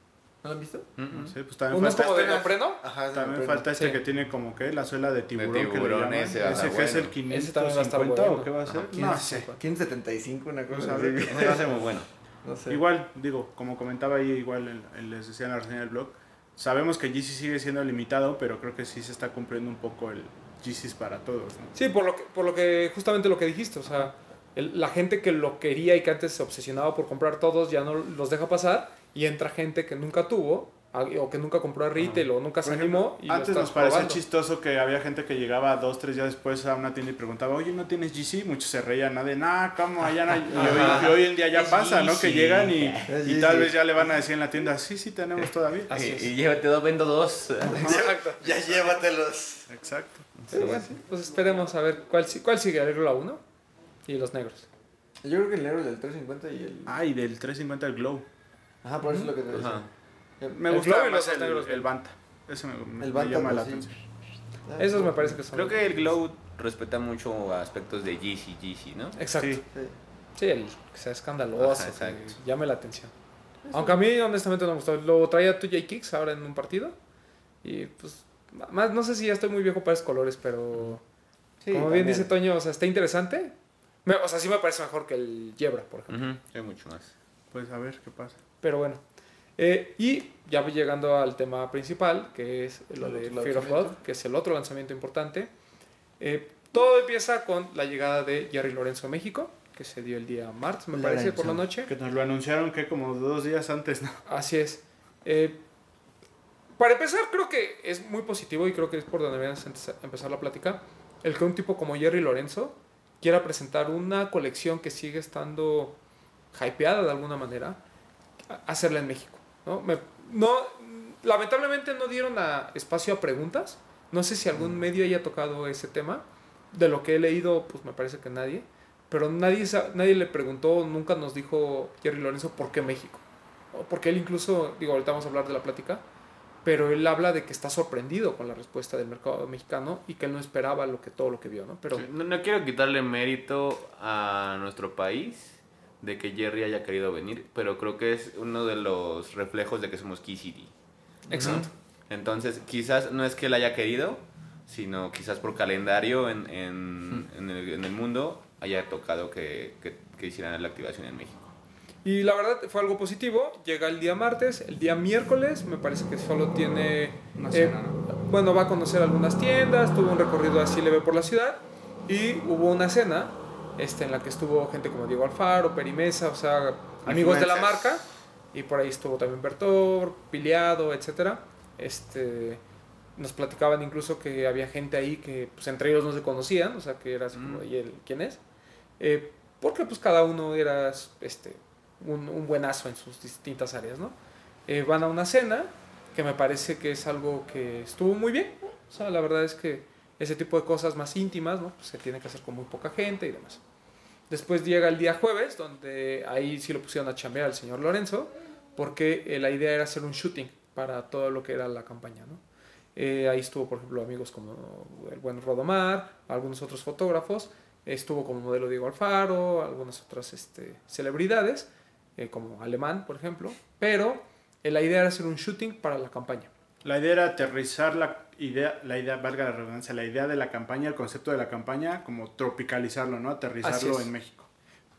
¿No lo han visto? Mm, No mm. sé, pues también Uno es falta, como de apenas- neopreno. Ajá, ese también falta este Sí. que tiene como que la suela de tiburón, que le tiburón, llaman. ese va a Ese estar que es el bueno. Ese también va a estar 550 bueno. o qué va a ser? Ajá, No sé. 575, una cosa Vamos a así. ver. Ese va a ser muy bueno. No sé. Igual, digo, como comentaba ahí, igual en- en- les decía en la reseña del blog, sabemos que Yeezy sigue siendo limitado, pero creo que sí se está cumpliendo un poco el Yeezys para todos. Sí, por lo que, por lo que justamente lo que dijiste, o sea, la gente que lo quería y que antes se obsesionaba por comprar todos ya no los deja pasar y entra gente que nunca tuvo o que nunca compró a retail o nunca se animó y lo Antes nos parecía probando. chistoso que había gente que llegaba dos, tres días después a una tienda y preguntaba, oye, ¿no tienes GC? Muchos se reían, ¿no? De, nah, ¿cómo? Allá no hay". Y hoy, y hoy en día ya Es pasa, ¿no? Que llegan y, y tal vez ya le van a decir en la tienda, sí, sí, tenemos todavía. Así Y, llévate dos, vendo dos. Exacto. Ya llévatelos. Exacto. Sí, bueno, pues esperemos a ver cuál, si- cuál sigue, el Glow 1 y los negros. Yo creo que el negro es del 350 y el. Ah, y del 350 el Glow. Ajá, por eso es lo que te decía. Ajá. Me El gusta más el, negros. el Banta. Ese me, me- El me Banta, llama pues, la sí. atención. Ah, Esos me parece que son. Creo que el Glow respeta mucho aspectos de Yeezy, Yeezy, ¿no? Exacto. Sí. Sí, Sí. el que sea escandaloso, Ajá, que llame la atención. Aunque a mí honestamente no me gustó. Lo traía tu Kicks ahora en un partido. Y pues, más, no sé si ya estoy muy viejo para esos colores, pero Sí, como bien también. dice Toño, o sea, está interesante. Me- o sea, sí me parece mejor que el Yebra, por ejemplo. Ujú, Hay mucho más. Pues a ver qué pasa. Pero bueno. Eh, y ya llegando al tema principal, que es lo de Fear of. God, que es el otro lanzamiento importante. Eh, todo empieza con la llegada de Jerry Lorenzo a México, que se dio el día martes, me parece, por la noche. Que nos lo anunciaron que como dos días antes, ¿no? Así es. Eh, para empezar, creo que es muy positivo y creo que es por donde deberíamos empe- empezar la plática. El que un tipo como Jerry Lorenzo quiera presentar una colección que sigue estando hypeada de alguna manera, hacerla en México. ¿No? Me- no, lamentablemente no dieron a- espacio a preguntas. No sé si algún medio haya tocado ese tema. De lo que he leído, pues me parece que nadie. pero nadie, nadie le preguntó, nunca nos dijo Jerry Lorenzo por qué México. ¿no? Porque él incluso, digo, ahorita vamos a hablar de la plática, pero él habla de que está sorprendido con la respuesta del mercado mexicano y que él no esperaba lo que, todo lo que vio, ¿no? Pero Sí, No, no quiero quitarle mérito a nuestro país de que Jerry haya querido venir, pero creo que es uno de los reflejos de que somos Key City. Exacto. Entonces, quizás no es que él haya querido, sino quizás por calendario en, en, en el, en el mundo haya tocado que, que, que hicieran la activación en México. Y la verdad fue algo positivo. Llega el día martes, el día miércoles, me parece que solo tiene. Una eh, cena, ¿no? Bueno, va a conocer algunas tiendas, tuvo un recorrido así leve por la ciudad. Y hubo una cena este, en la que estuvo gente como Diego Alfaro, Perimesa, o sea, amigos de la marca. Y por ahí estuvo también Bertor, Piliado, etcétera. Este, nos platicaban incluso que había gente ahí que pues, entre ellos no se conocían, o sea, que era así como, Mm. ¿y él quién es? Eh, porque pues cada uno era este, un, un buenazo en sus distintas áreas, ¿no? Eh, van a una cena, que me parece que es algo que estuvo muy bien, ¿no? O sea, la verdad es que ese tipo de cosas más íntimas, ¿no? Pues se tiene que hacer con muy poca gente y demás. Después llega el día jueves, donde ahí sí lo pusieron a chambear al señor Lorenzo, porque eh, la idea era hacer un shooting para todo lo que era la campaña, ¿no? Eh, ahí estuvo, por ejemplo, amigos como el buen Rodomar, algunos otros fotógrafos, estuvo como modelo Diego Alfaro, algunas otras este, celebridades, eh, como Alemán, por ejemplo, pero eh, la idea era hacer un shooting para la campaña. La idea era aterrizar la idea, la idea, valga la redundancia, la idea de la campaña, el concepto de la campaña, como tropicalizarlo, ¿no? Aterrizarlo en México.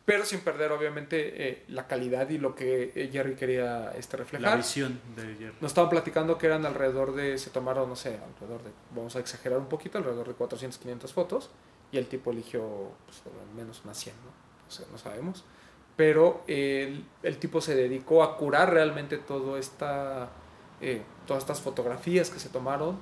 Pero sin perder, obviamente, eh, la calidad y lo que eh, Jerry quería este, La reflejar. visión de Jerry. Nos estaban platicando que eran alrededor de, se tomaron, no sé, alrededor de, vamos a exagerar un poquito, alrededor de 400, 500 fotos. Y el tipo eligió, pues, al menos unas 100, ¿no? O sea, no sabemos. Pero el, el tipo se dedicó a curar realmente todo esta, eh, todas estas fotografías que se tomaron.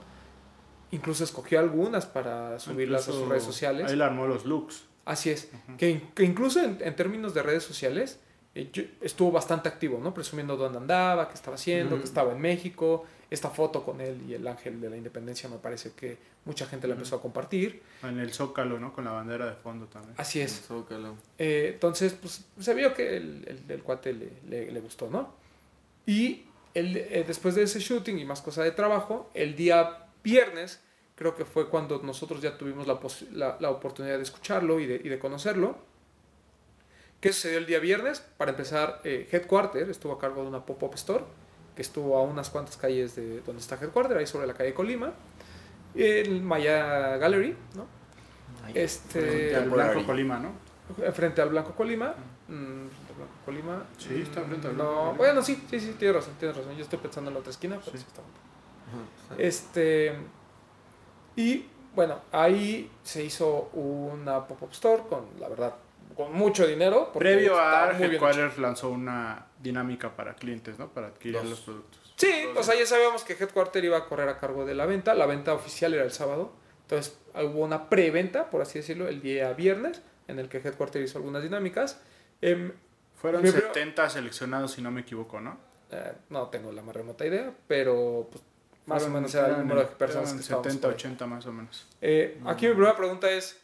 Incluso escogió algunas para subirlas a sus redes sociales. Ahí le armó los looks. Así es. que, in- que incluso en, en términos de redes sociales eh, yo- estuvo bastante activo, ¿no? Presumiendo dónde andaba, qué estaba haciendo, que estaba en México. Esta foto con él y el ángel de la independencia me parece que mucha gente la empezó a compartir. En el Zócalo, ¿no? Con la bandera de fondo también. Así es. Zócalo. Eh, entonces, pues se vio que el, el, el cuate le, le- le gustó, ¿no? Y el, eh, después de ese shooting y más cosa de trabajo, el día viernes creo que fue cuando nosotros ya tuvimos la, pos- la, la oportunidad de escucharlo y de, y de conocerlo. ¿Qué sucedió el día viernes? Para empezar, eh, Headquarter estuvo a cargo de una pop-up store que estuvo a unas cuantas calles de donde está Headquarter, ahí sobre la calle Colima. El Maya Gallery, ¿no? Este, Frente al El Temporary. Blanco Colima, ¿no? frente al Blanco Colima. Mm, frente al Blanco Colima. Sí, está frente al No, Blanco Colima. bueno, sí, sí, sí, tienes razón, tienes razón. Yo estoy pensando en la otra esquina, pero sí, Sí. está. Este. Y bueno, ahí se hizo una pop-up store con, la verdad, con mucho dinero. Previo a. Headquarters lanzó una dinámica para clientes, ¿no? Para adquirir los productos. Sí, o sea, ya sabíamos que Headquarter iba a correr a cargo de la venta. La venta oficial era el sábado. Entonces hubo una preventa, por así decirlo, el día viernes, en el que Headquarter hizo algunas dinámicas. Em, Fueron Mi pri- 70 seleccionados, si no me equivoco, ¿no? eh, no tengo la más remota idea, pero pues, más Fueron- o menos era el número de personas eran que estábamos 70, por ahí. 80 más o menos. Eh, aquí mi primera pregunta es,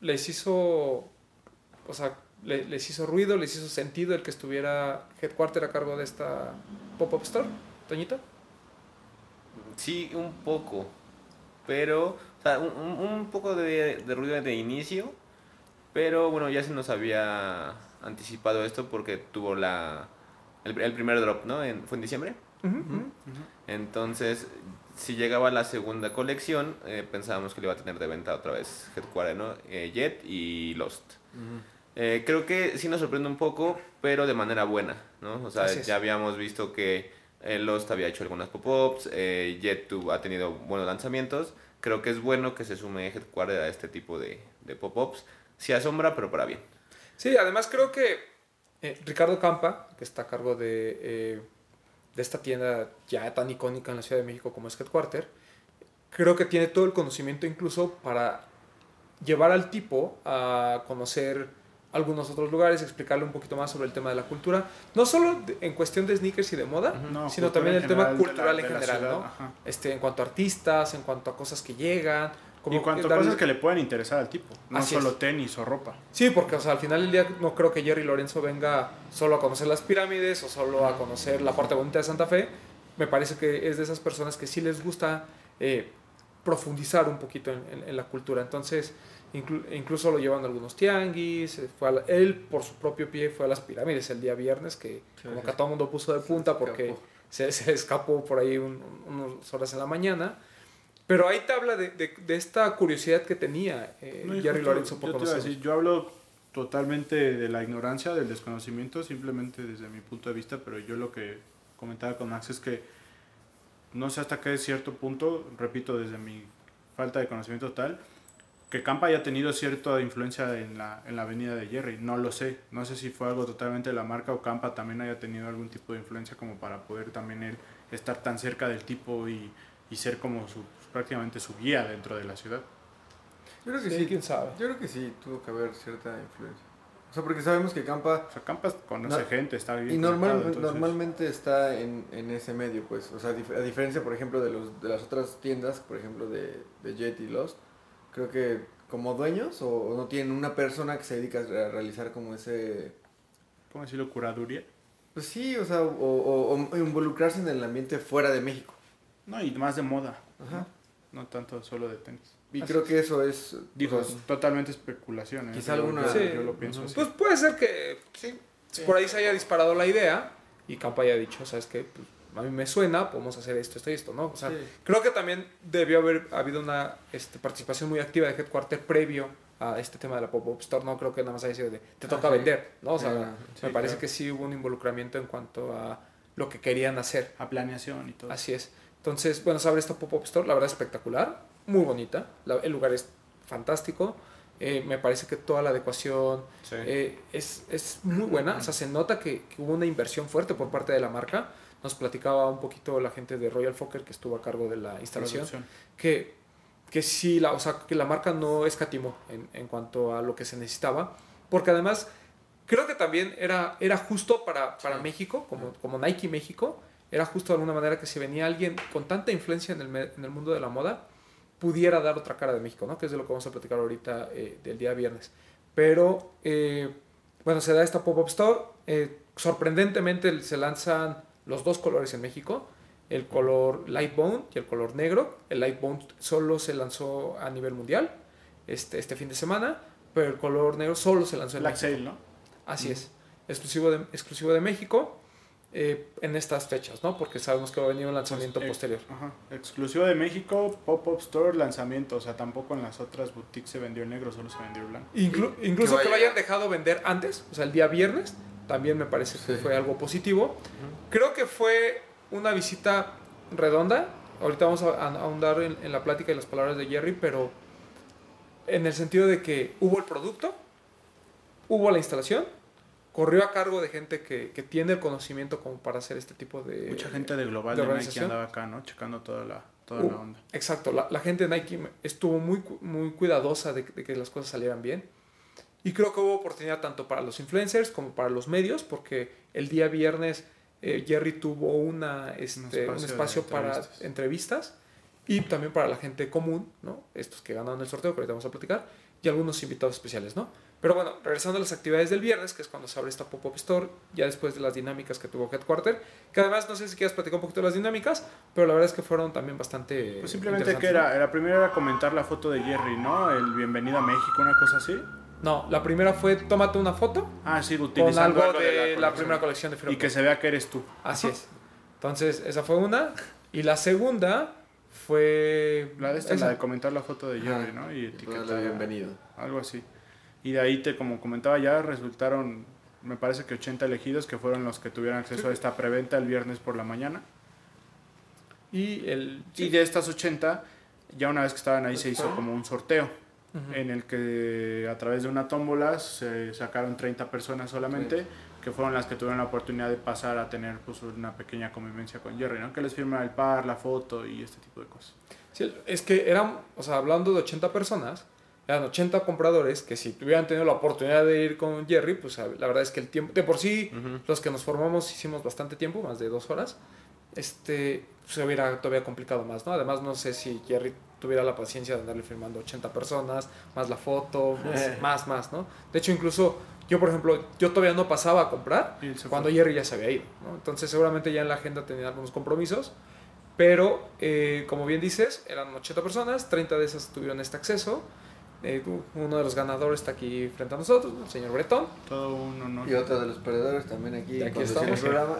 ¿les hizo, o sea, le- les hizo ruido, les hizo sentido el que estuviera Headquarter a cargo de esta pop-up store, Toñito? Sí, un poco. Pero, o sea, un, un- un poco de, de ruido de inicio. Pero bueno, ya se nos había anticipado esto porque tuvo la el, el primer drop, ¿no? En, ¿Fue en diciembre? Entonces, si llegaba la segunda colección, eh, pensábamos que le iba a tener de venta otra vez Headquarter, ¿no? Eh, Jet y Lost. Eh, creo que sí nos sorprende un poco, pero de manera buena, ¿no? O sea, ya habíamos visto que eh, Lost había hecho algunas pop-ups, eh, Jet tuvo- ha tenido buenos lanzamientos. Creo que es bueno que se sume Headquarter a este tipo de, de pop-ups. Sí asombra, pero para bien. Sí, además creo que eh, Ricardo Campa, que está a cargo de, eh, de esta tienda ya tan icónica en la Ciudad de México como es Headquarter, creo que tiene todo el conocimiento incluso para llevar al tipo a conocer algunos otros lugares, explicarle un poquito más sobre el tema de la cultura, no solo en cuestión de sneakers y de moda, No, sino también el tema general de la- cultural de en general, ¿no? Este, en cuanto a artistas, en cuanto a cosas que llegan, como y cuanto darle- cosas que le pueden interesar al tipo, no Así solo es. tenis o ropa. Sí, porque o sea, al final del día no creo que Jerry Lorenzo venga solo a conocer las pirámides o solo a conocer la parte bonita de Santa Fe. Me parece que es de esas personas que sí les gusta eh, profundizar un poquito en, en- en la cultura. Entonces, inclu- incluso lo llevan a algunos tianguis. eh, Fue la- él, por su propio pie, fue a las pirámides el día viernes, que Sí, como que a todo el mundo puso de punta porque se, se escapó por ahí un- unas horas en la mañana. Pero ahí te habla de, de- de esta curiosidad que tenía eh, No, Jerry Lorenzo por yo, te iba a conocer. decir, yo hablo totalmente de la ignorancia, del desconocimiento, simplemente desde mi punto de vista, pero yo lo que comentaba con Max es que no sé hasta qué cierto punto, repito, desde mi falta de conocimiento total, que Campa haya tenido cierta influencia en la, en la avenida de Jerry, no lo sé, no sé si fue algo totalmente de la marca o Campa también haya tenido algún tipo de influencia como para poder también él estar tan cerca del tipo y, y ser como su, prácticamente su guía dentro de la ciudad. Yo creo que Sí, sí. quién sabe. Yo creo que sí, tuvo que haber cierta influencia. O sea, porque sabemos que Campa O sea, Campas conoce No, gente, está bien. y normal, conectado, entonces- normalmente está en, en ese medio, pues. O sea, a dif- a diferencia, por ejemplo, de, los, de las otras tiendas, por ejemplo, de, de Jet y Lost, creo que como dueños o, o no tienen una persona que se dedica a realizar como ese... ¿Cómo decirlo? Curaduría. Pues sí, o sea, o, o- o involucrarse en el ambiente fuera de México. No, y más de moda. Ajá. No tanto solo de tenis. Y Así creo que eso es... Digo, o es sea, totalmente especulación. ¿eh? Quizá alguna- yo, Sí. yo lo pienso así. Pues puede ser que sí, por ahí se haya disparado la idea y Campa haya dicho, ¿sabes qué? Pues, a mí me suena, podemos hacer esto, esto y esto, ¿no? O sea, Sí. creo que también debió haber habido una este, participación muy activa de Headquarter previo a este tema de la pop-up store, no creo que nada más haya sido de, te Ah, toca sí. vender, ¿no? O sea, Ah, me parece claro. que sí hubo un involucramiento en cuanto a lo que querían hacer. A planeación y todo. Así es. Entonces, bueno, se abre esta pop-up store, la verdad espectacular, muy bonita, la- el lugar es fantástico, eh, me parece que toda la adecuación Sí. eh, es, es muy buena, o sea, se nota que, que hubo una inversión fuerte por parte de la marca, nos platicaba un poquito la gente de Royal Fokker que estuvo a cargo de la instalación, Producción. que, que sí, la, o sea, que la marca no escatimó en, en cuanto a lo que se necesitaba, porque además creo que también era, era justo para, para México, como, como Nike México, era justo de alguna manera que si venía alguien con tanta influencia en el, en el mundo de la moda, pudiera dar otra cara de México, ¿no? Que es de lo que vamos a platicar ahorita eh, del día viernes. Pero, eh, bueno, se da esta pop-up store. eh, sorprendentemente se lanzan los dos colores en México. El color light bone y el color negro. El light bone solo se lanzó a nivel mundial este, este fin de semana. Pero el color negro solo se lanzó en Black México. Sale, ¿no? Así es. Exclusivo de, exclusivo de México eh, en estas fechas, ¿no? Porque sabemos que va a venir un lanzamiento Eh, posterior. Ajá. Exclusivo de México, pop-up store, lanzamiento. O sea, tampoco en las otras boutiques se vendió negro, solo se vendió blanco. Inclu- incluso que que, lo hayan dejado vender antes, o sea, el día viernes, también me parece que Sí. fue algo positivo. Creo que fue una visita redonda. Ahorita vamos a, a ahondar en, en la plática y las palabras de Jerry, pero en el sentido de que hubo el producto, hubo la instalación, corrió a cargo de gente que, que tiene el conocimiento como para hacer este tipo de... Mucha gente de Global de de, Nike andaba acá, ¿no? Checando toda la, toda Uh, la onda. Exacto, la, la gente de Nike estuvo muy, muy cuidadosa de, de que las cosas salieran bien. Y creo que hubo oportunidad tanto para los influencers como para los medios, porque el día viernes eh, Jerry tuvo una, este, un espacio espacio, de para entrevistas. entrevistas y también para la gente común, ¿no? Estos que ganaron el sorteo, que ahorita vamos a platicar, y algunos invitados especiales, ¿no? Pero bueno, regresando a las actividades del viernes, que es cuando se abre esta pop-up store, ya después de las dinámicas que tuvo Headquarter, que además no sé si quieres platicar un poquito de las dinámicas, pero la verdad es que fueron también bastante... Pues simplemente que era, la primera era comentar la foto de Jerry, ¿no? El bienvenido a México, una cosa así. No, la primera fue tómate una foto Ah, sí, con utilizando algo, de, la, primera colección de Y que se vea que eres tú. Así es. Entonces, esa fue una. Y la segunda fue. La de esta, la de comentar la foto de Jerry, Ajá. ¿no? Y etiquetar. bienvenido. Algo así. Y de ahí, te, como comentaba ya, resultaron, me parece que 80 elegidos que fueron los que tuvieron acceso a esta preventa el viernes por la mañana. Y el. Y de estas 80, ya una vez que estaban ahí se hizo como un sorteo en el que a través de una tómbola se sacaron 30 personas solamente, que fueron las que tuvieron la oportunidad de pasar a tener pues, una pequeña convivencia con Jerry, ¿no? Que les firma el par, la foto y este tipo de cosas. Sí, es que eran, o sea, hablando de 80 personas, eran 80 compradores que si tuvieran tenido la oportunidad de ir con Jerry, pues la verdad es que el tiempo, de por sí, Ujú. los que nos formamos hicimos bastante tiempo, más de dos horas. este, se hubiera todavía complicado más, ¿no? Además, no sé si Jerry tuviera la paciencia de andarle firmando 80 personas, más la foto, más, Eh. más, más, ¿no? De hecho, incluso yo, por ejemplo, yo todavía no pasaba a comprar cuando. Jerry ya se había ido, ¿no? Entonces, seguramente ya en la agenda tenía algunos compromisos, pero, eh, como bien dices, eran 80 personas, 30 de esas tuvieron este acceso. Eh, uno de los ganadores está aquí frente a nosotros, el señor Bretón. Todo un honor. Y otro de los perdedores también aquí, Y aquí el estamos. programa.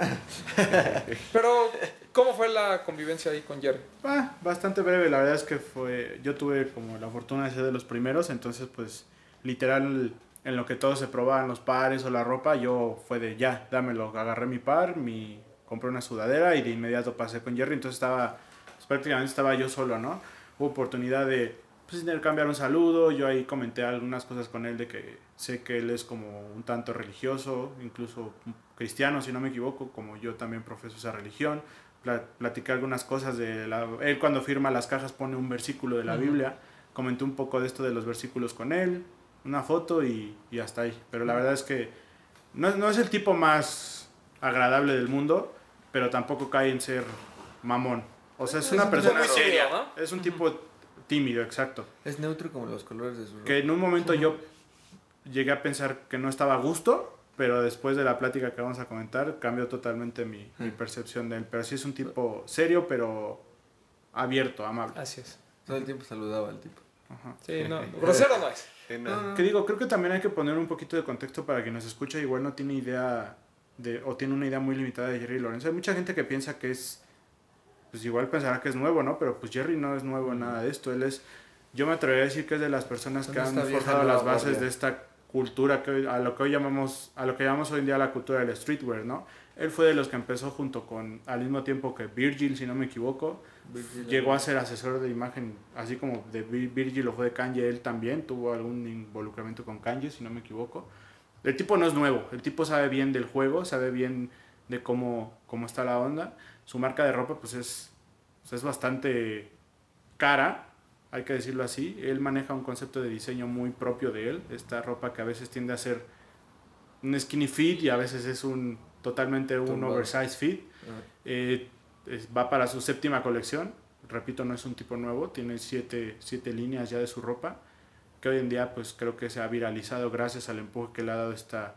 Pero, ¿cómo fue la convivencia ahí con Jerry? Ah, bastante breve, la verdad es que fue, yo tuve como la fortuna de ser de los primeros, entonces pues literal en lo que todos se probaban los pares o la ropa, yo fue de ya, dámelo, agarré mi par, mi, compré una sudadera y de inmediato pasé con Jerry, entonces estaba, pues, prácticamente estaba yo solo, ¿no? Hubo oportunidad de pues, intercambiar un saludo, yo ahí comenté algunas cosas con él de que sé que él es como un tanto religioso, incluso cristiano si no me equivoco, como yo también profeso esa religión, pla- platiqué algunas cosas de la... Él cuando firma las cajas pone un versículo de la. Biblia, comenté un poco de esto de los versículos con él, una foto y, y hasta ahí. Pero la verdad es que no, no es el tipo más agradable del mundo, pero tampoco cae en ser mamón. O sea, es, una un tipo persona muy seria. ¿no? Es un tipo tímido, exacto. Es neutro como los colores de su ropa. Que en un momento yo llegué a pensar que no estaba a gusto, pero después de la plática que vamos a comentar cambió totalmente mi, mi percepción de él. Pero sí es un tipo serio, pero abierto, amable. Así es. Todo el tiempo saludaba al tipo. Ajá. Sí, no, grosero no es. Que digo, creo que también hay que poner un poquito de contexto para quien nos escucha, igual no tiene idea de, o tiene una idea muy limitada de Jerry Lorenzo. Hay mucha gente que piensa que es, pues igual pensará que es nuevo, ¿no? Pero pues Jerry no es nuevo en nada de esto. Él es, yo me atrevería a decir que es de las personas que han forjado nueva las bases de esta cultura que a lo que hoy llamamos, a lo que llamamos hoy en día la cultura del streetwear, ¿no? Él fue de los que empezó junto con, al mismo tiempo que Virgil, si no me equivoco, Virgil llegó a ser asesor de imagen, así como de Vir- Virgil lo fue de Kanye, él también tuvo algún involucramiento con Kanye, si no me equivoco. El tipo no es nuevo, el tipo sabe bien del juego, sabe bien de cómo, cómo está la onda. Su marca de ropa pues es, pues, es bastante cara, hay que decirlo así. Él maneja un concepto de diseño muy propio de él, esta ropa que a veces tiende a ser un skinny fit y a veces es un totalmente un Tumbado. oversized fit. Ah, Eh, es- va para su séptima colección. Repito, no es un tipo nuevo, tiene siete, siete líneas ya de su ropa, que hoy en día pues creo que se ha viralizado gracias al empuje que le ha dado esta,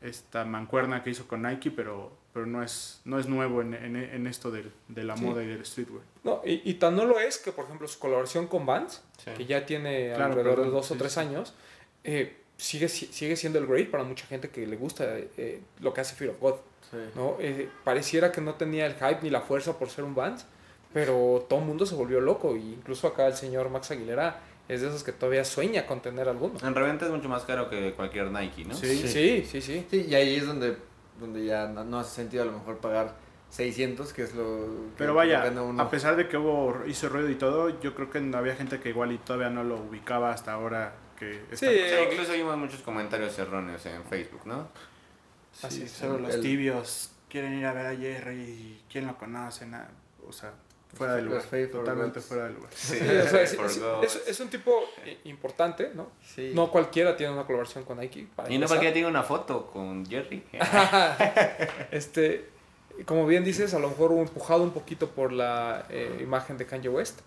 esta mancuerna que hizo con Nike, pero, pero no, es, no es nuevo en, en- en esto del- de la Sí. moda y del streetwear. No, y, y tan no lo es que, por ejemplo, su colaboración con Vans, Sí. que ya tiene Claro, alrededor de perdón, dos o sí, tres sí. años, eh, sigue, si- sigue siendo el great para mucha gente que le gusta eh, lo que hace Fear of God. sí. ¿no? Eh, pareciera que no tenía el hype ni la fuerza por ser un Vans, pero todo el mundo se volvió loco. Y incluso acá el señor Max Aguilera es de esos que todavía sueña con tener alguno. En reventa es mucho más caro que cualquier Nike, ¿no? Sí. Sí, sí, sí. Sí, y ahí es donde, donde ya no, no hace sentido a lo mejor pagar 600, que es lo que Pero vaya, gana uno. a pesar de que hubo, hizo ruido y todo, yo creo que no había gente que igual y todavía no lo ubicaba hasta ahora que está- Sí, incluso vimos muchos comentarios erróneos en Facebook, ¿no? Sí, Así es. solo los El- tibios quieren ir a ver a Jerry y quién lo conoce, nada. O sea, fuera de Los lugar. Totalmente fuera de lugar. Sí, Sí, o sea, es, for es- God. es- es un tipo importante, ¿no? Sí. No cualquiera tiene una colaboración con Nike. para Y no empezar. cualquiera tiene una foto con Jerry. este, como bien dices, a lo mejor hubo empujado un poquito por la eh, imagen de Kanye West,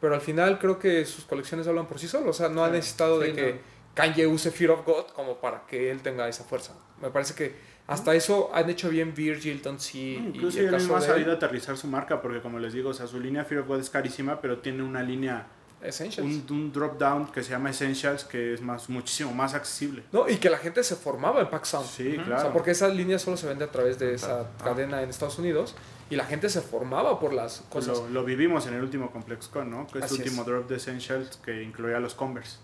pero al final creo que sus colecciones hablan por sí solos. O sea, no ha necesitado de Sí, que no. Kanye use Fear of God como para que él tenga esa fuerza. Me parece que hasta eso han hecho bien Virgil, y Incluso el él caso mismo ha sabido aterrizar su marca porque como les digo, o sea, su línea Fear of God es carísima, pero tiene una línea, Essentials. un, un drop down que se llama Essentials que es más muchísimo más accesible. No, y que la gente se formaba en Pac Sound. Sí, claro. sea, porque esa línea solo se vende a través de esa cadena en Estados Unidos y la gente se formaba por las cosas. Lo, lo vivimos en el último ComplexCon, ¿no? Que es el último es. drop de Essentials que incluía los Converse.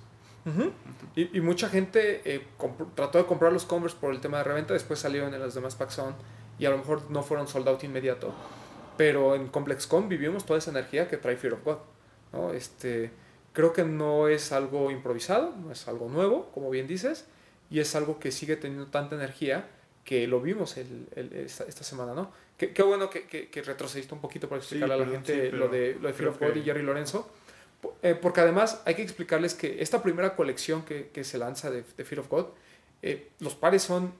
Ujú. y, y mucha gente eh, trató de comprar los Converse por el tema de reventa, después salieron en las demás Pax On y a lo mejor no fueron sold out inmediato. Pero en ComplexCon vivimos toda esa energía que trae Fear of God. ¿no? Este, creo que no es algo improvisado, no es algo nuevo, como bien dices, y es algo que sigue teniendo tanta energía que lo vimos el- el- esta, esta semana, ¿no? Qué, qué bueno que, que, que retrocediste un poquito para explicarle a la gente sí, lo, de, lo de Fear of God que- y Jerry Lorenzo. Eh, porque además hay que explicarles que esta primera colección que, que se lanza de, de Fear of God, eh, los pares son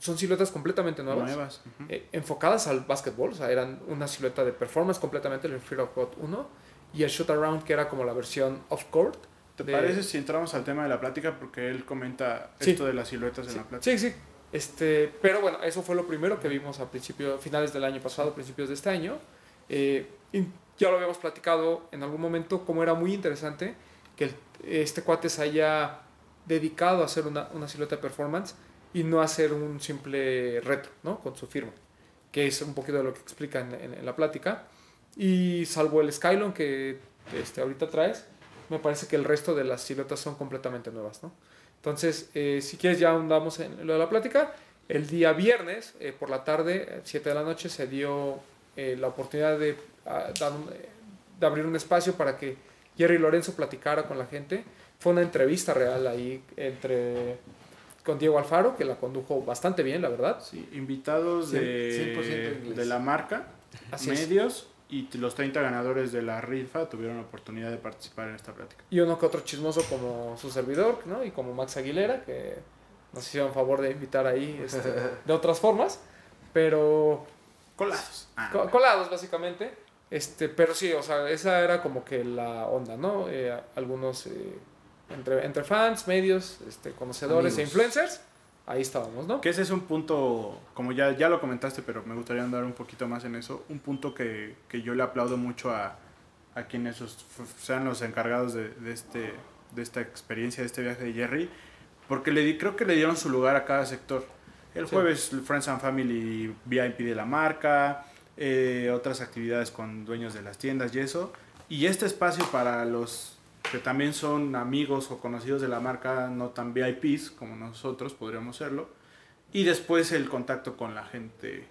son siluetas completamente nuevas, eh, enfocadas al básquetbol, o sea, eran una silueta de performance completamente, el Fear of God 1, y el Shoot Around, que era como la versión off-court. ¿Te de- parece si entramos al tema de la plática? Porque él comenta Sí. esto de las siluetas en Sí, la plática. sí, sí. Este, pero bueno, eso fue lo primero que vimos a principios, finales del año pasado, principios de este año. Eh, ya lo habíamos platicado en algún momento, como era muy interesante que el- este cuate se haya dedicado a hacer una, una silueta performance y no hacer un simple retro, ¿no? Con su firma, que es un poquito de lo que explica en, en- en la plática. Y salvo el Skylon que este, ahorita traes, me parece que el resto de las siluetas son completamente nuevas, ¿no? Entonces, eh, si quieres ya andamos en lo de la plática. El día viernes, eh, por la tarde, 7 de la noche, se dio eh, la oportunidad de, dar un- de abrir un espacio para que Jerry Lorenzo platicara con la gente. Fue una entrevista real ahí entre con Diego Alfaro, que la condujo bastante bien, la verdad. Sí, invitados de, 100% inglés. de la marca, Así es. medios y t- los 30 ganadores de la rifa tuvieron la oportunidad de participar en esta plática. Y uno que otro chismoso como su servidor, ¿no? Y como Max Aguilera, que nos hicieron favor de invitar ahí este, de otras formas. Pero Colados. Ah, Co- colados básicamente este pero sí o sea esa era como que la onda no Eh, algunos eh, entre, entre fans medios este conocedores e Amigos. influencers ahí estábamos no Que ese es un punto, como ya, ya lo comentaste, pero me gustaría andar un poquito más en eso. Un punto que, que yo le aplaudo mucho a, a quienes sean los encargados de, de este, de esta experiencia, de este viaje de Jerry, porque le di, creo que le dieron su lugar a cada sector. El Sí. jueves, Friends and Family VIP de la marca, eh, otras actividades con dueños de las tiendas y eso. Y este espacio para los que también son amigos o conocidos de la marca, no tan VIPs como nosotros podríamos serlo. Y después el contacto con la gente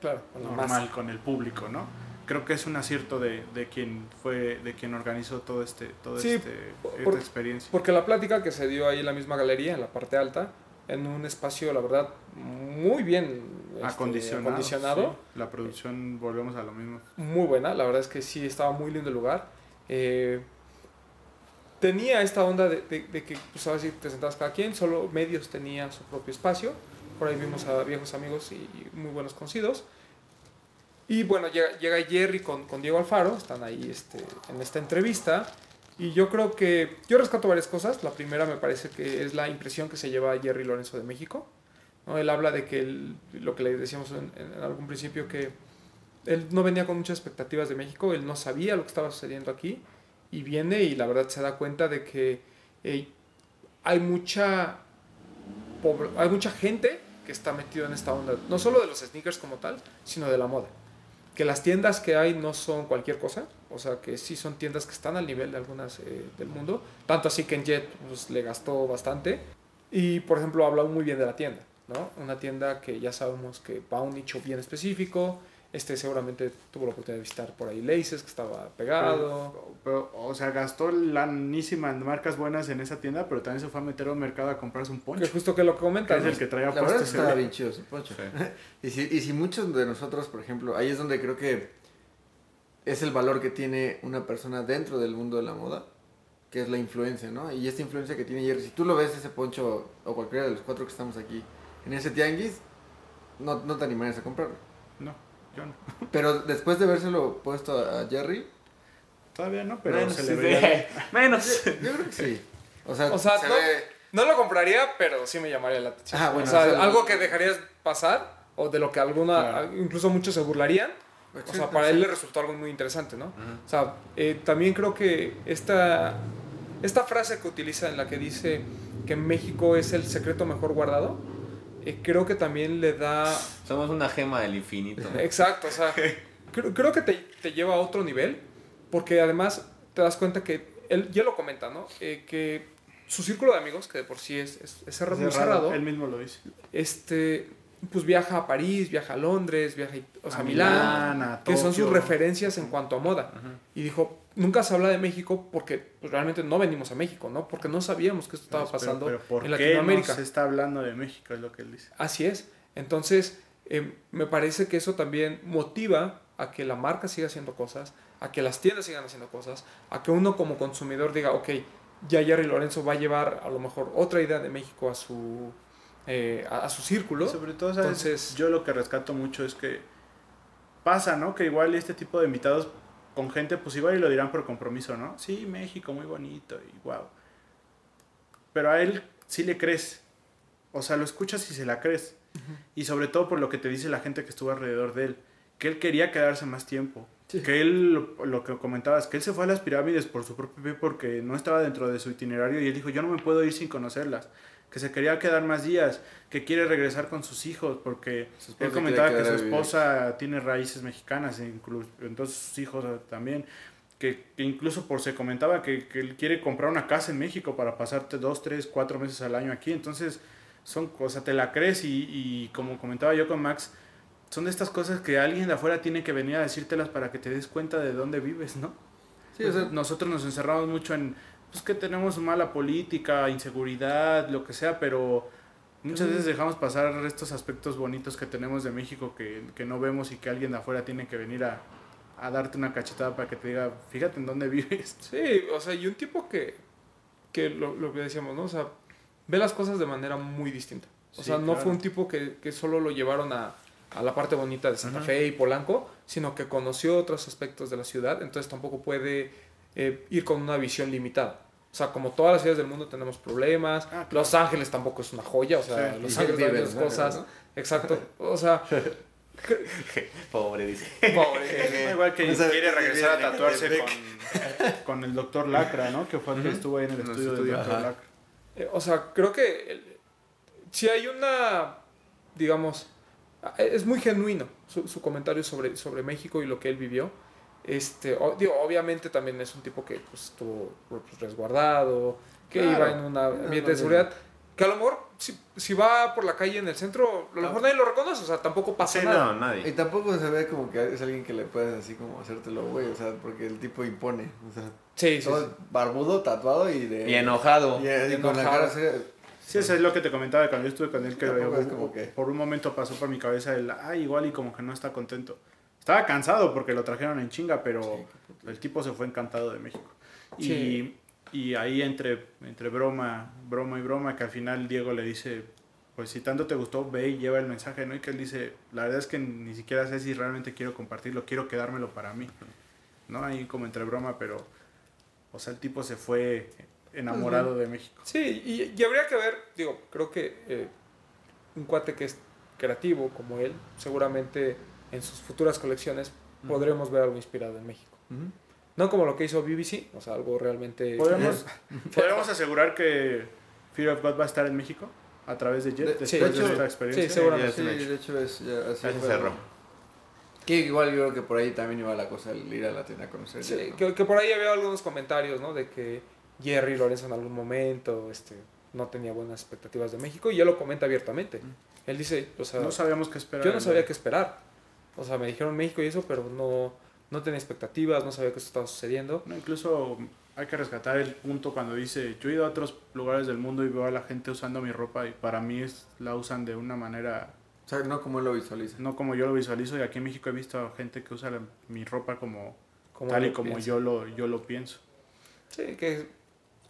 claro con normal, masa. con el público, ¿no? Creo que es un acierto de, de quien fue, de quien organizó todo este, todo Sí, este, por- esta experiencia. porque la plática que se dio ahí en la misma galería en la parte alta en un espacio la verdad muy bien este, acondicionado. acondicionado sí. La producción, volvemos a lo mismo. muy buena, la verdad es que sí estaba muy lindo el lugar. Eh, tenía esta onda de, de- de que, pues sí te sentabas cada quien, solo medios tenía su propio espacio. Por ahí vimos a viejos amigos y, y muy buenos conocidos. Y bueno, llega, llega Jerry con, con Diego Alfaro, están ahí este, en esta entrevista. Y yo creo que, yo rescato varias cosas. La primera me parece que es la impresión que se lleva Jerry Lorenzo de México. ¿no? Él habla de que, él- lo que le decíamos en- algún principio, que él no venía con muchas expectativas de México, él no sabía lo que estaba sucediendo aquí y viene y la verdad se da cuenta de que hay mucha hay mucha gente que está metida en esta onda, no solo de los sneakers como tal, sino de la moda. Que las tiendas que hay no son cualquier cosa, o sea que sí son tiendas que están al nivel de algunas eh, del mundo, tanto así que en Jet pues, le gastó bastante. Y por ejemplo, habla muy bien de la tienda, ¿no? Una tienda que ya sabemos que va a un nicho bien específico, este seguramente tuvo la oportunidad de visitar por ahí Laces, que estaba pegado. Pero, o sea, gastó lanísima en marcas buenas en esa tienda, pero también se fue a meter a un mercado a comprarse un Que poncho. justo que lo que Que comentas. es el que traía La verdad estaba güey. bien chido su poncho. y, si, y si muchos de nosotros, por ejemplo, ahí es donde creo que es el valor que tiene una persona dentro del mundo de la moda, que es la influencia, ¿no? Y esta influencia que tiene Jerry, si tú lo ves ese poncho, o cualquiera de los cuatro que estamos aquí, en ese tianguis, no, no te animarías a comprarlo. No, yo no. Pero después de habérselo puesto a Jerry, Todavía no, pero Menos, se le bien. Menos. yo creo que sí. O sea, O sea, se no- ve- No lo compraría, pero sí me llamaría la atención. Ah, bueno, o sea, o sea, algo que dejarías pasar o de lo que alguna, Claro. incluso muchos se burlarían. O sea, Exacto, para él le resultó algo muy interesante, ¿no? O sea, eh, también creo que esta, esta frase que utiliza en la que dice que México es el secreto mejor guardado, creo que también le da... Somos una gema del infinito. Exacto, o sea, creo, creo que te, te lleva a otro nivel, porque además te das cuenta que él ya lo comenta, ¿no? Eh, que su círculo de amigos, que de por sí es, es, es cerrado, muy Cerrado, cerrado, Él mismo lo dice. este, pues viaja a París, viaja a Londres, viaja a, o sea, A a Milán, Milán, a que son sus referencias en cuanto a moda. Y dijo, nunca se habla de México porque pues, realmente no venimos a México, ¿no? Porque no sabíamos que esto estaba Pero- pasando pero ¿por en qué Latinoamérica. no se está hablando de México? Es lo que él dice. Así es. Entonces, eh, me parece que eso también motiva a que la marca siga haciendo cosas, a que las tiendas sigan haciendo cosas, a que uno como consumidor diga, ok, ya Jerry Lorenzo va a llevar a lo mejor otra idea de México a su, eh, a, a su círculo. Sobre todo, ¿sabes? Entonces- yo lo que rescato mucho es que pasa, ¿no? Que igual este tipo de invitados con gente, pues igual y lo dirán por compromiso, ¿no? Sí, México, muy bonito y wow. Pero a él sí le crees. O sea, lo escuchas y se la crees. Y sobre todo por lo que te dice la gente que estuvo alrededor de él. Que él quería quedarse más tiempo. Que él, lo, lo que comentabas, que él se fue a las pirámides por su propio pie porque no estaba dentro de su itinerario y él dijo, yo no me puedo ir sin conocerlas. Que se quería quedar más días, que quiere regresar con sus hijos porque Su él comentaba que su esposa tiene raíces mexicanas, e inclu- entonces sus hijos también. Que, que incluso por se comentaba que, que él quiere comprar una casa en México para pasarte dos, tres, cuatro meses al año aquí. Entonces, son cosas, te la crees y, y como comentaba yo con Max, son de estas cosas que alguien de afuera tiene que venir a decírtelas para que te des cuenta de dónde vives, ¿no? Sí, o sea, Nosotros nos encerramos mucho en, pues que tenemos mala política, inseguridad, lo que sea, pero muchas veces dejamos pasar estos aspectos bonitos que tenemos de México que, que no vemos y que alguien de afuera tiene que venir a, a darte una cachetada para que te diga, fíjate en dónde vives. Sí, o sea, y un tipo que, que lo, lo que decíamos, ¿no? O sea, ve las cosas de manera muy distinta. O Sí, sea, no claro. fue un tipo que, que solo lo llevaron a, a la parte bonita de Santa Fe y Polanco, sino que conoció otros aspectos de la ciudad, entonces tampoco puede eh, ir con una visión limitada. O sea, como todas las ciudades del mundo tenemos problemas, Ah, claro. Los Ángeles tampoco es una joya, o sea, Sí. Los Ángeles vive hay muchas cosas. ¿no? Exacto, o sea, Pobre, dice. pobre. Igual que No quiere regresar a tatuarse con, con el doctor Lacra, ¿no? Que fue el que estuvo ahí en el En el estudio del estudio, doctor ajá. Lacra. Eh, o sea, creo que el- si hay una, digamos, ah, es muy genuino su, su comentario sobre, sobre México y lo que él vivió. Este, o- digo, obviamente también es un tipo que pues, estuvo pues, resguardado, que Claro. iba en un ambiente no, de no. seguridad, que a lo mejor si, si va por la calle en el centro, a lo mejor nadie lo reconoce, o sea, tampoco pasa Sí, nada. no, nadie. Y tampoco se ve como que es alguien que le puedes así como hacértelo, güey, o sea, porque el tipo impone, o sea, Sí, sí, todo sí. barbudo, tatuado y de... Y enojado. Y, y con la cara seria. Sí, eso es lo que te comentaba cuando yo estuve con él, que eh, como que- por un momento pasó por mi cabeza el, ay, igual y como que no está contento. Estaba cansado porque lo trajeron en chinga, pero el tipo se fue encantado de México. Y, Sí. y ahí entre, entre broma, broma y broma, que al final Diego le dice, pues si tanto te gustó, ve y lleva el mensaje, ¿no? Y que él dice, la verdad es que ni siquiera sé si realmente quiero compartirlo, quiero quedármelo para mí. ¿No? Ahí como entre broma, pero, o sea, el tipo se fue enamorado de México. Sí, y, y habría que ver, digo, creo que eh, un cuate que es creativo como él, seguramente en sus futuras colecciones podremos ver algo inspirado en México. Ujú. No como lo que hizo BBC, o sea, algo realmente... ¿Podemos, ¿Podemos asegurar que Fear of God va a estar en México a través de Jet De- después sí, de, de hecho, esta experiencia? sí, seguramente. Sí, de hecho es ya así Ya se cerró. Que igual yo creo que por ahí también iba la cosa, el ir a la tienda a conocer. Sí, ¿no? que, que por ahí había algunos comentarios, ¿no? De que Jerry Lorenzo en algún momento este, no tenía buenas expectativas de México y él lo comenta abiertamente. Él dice, o sea, No sabíamos qué esperar. yo no sabía qué esperar. O sea, me dijeron México y eso, pero no, no tenía expectativas, no sabía que esto estaba sucediendo. No, incluso hay que rescatar el punto cuando dice, yo he ido a otros lugares del mundo y veo a la gente usando mi ropa y para mí es, la usan de una manera, O sea, no como él lo visualiza. no como yo lo visualizo y aquí en México he visto a gente que usa la- mi ropa como, Como tal y como piensa. yo lo, yo lo pienso. Sí, que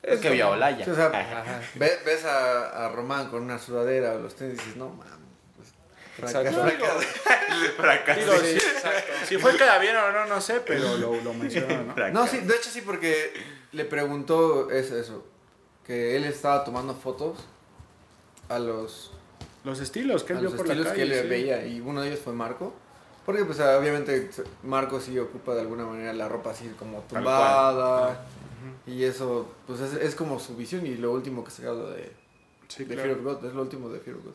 Es que vio a Olaya. Sí, o sea, Ajá. Ve- ves a, a Román con una sudadera o los tenis y dices, no mames. Exacto. fracaso. Digo, Sí, si, exacto. si fue bien o no, no sé, pero lo, lo menciono, ¿no? No, sí, de hecho sí, porque le preguntó eso, eso, que él estaba tomando fotos a los, Los estilos que a él vio los por la estilos calle. que él sí. veía y uno de ellos fue Marco. Porque pues obviamente Marco sí ocupa de alguna manera la ropa así como tumbada y eso pues es, es como su visión y lo último que se habla de, Sí, de claro. Fear of God, es lo último de Fear of God.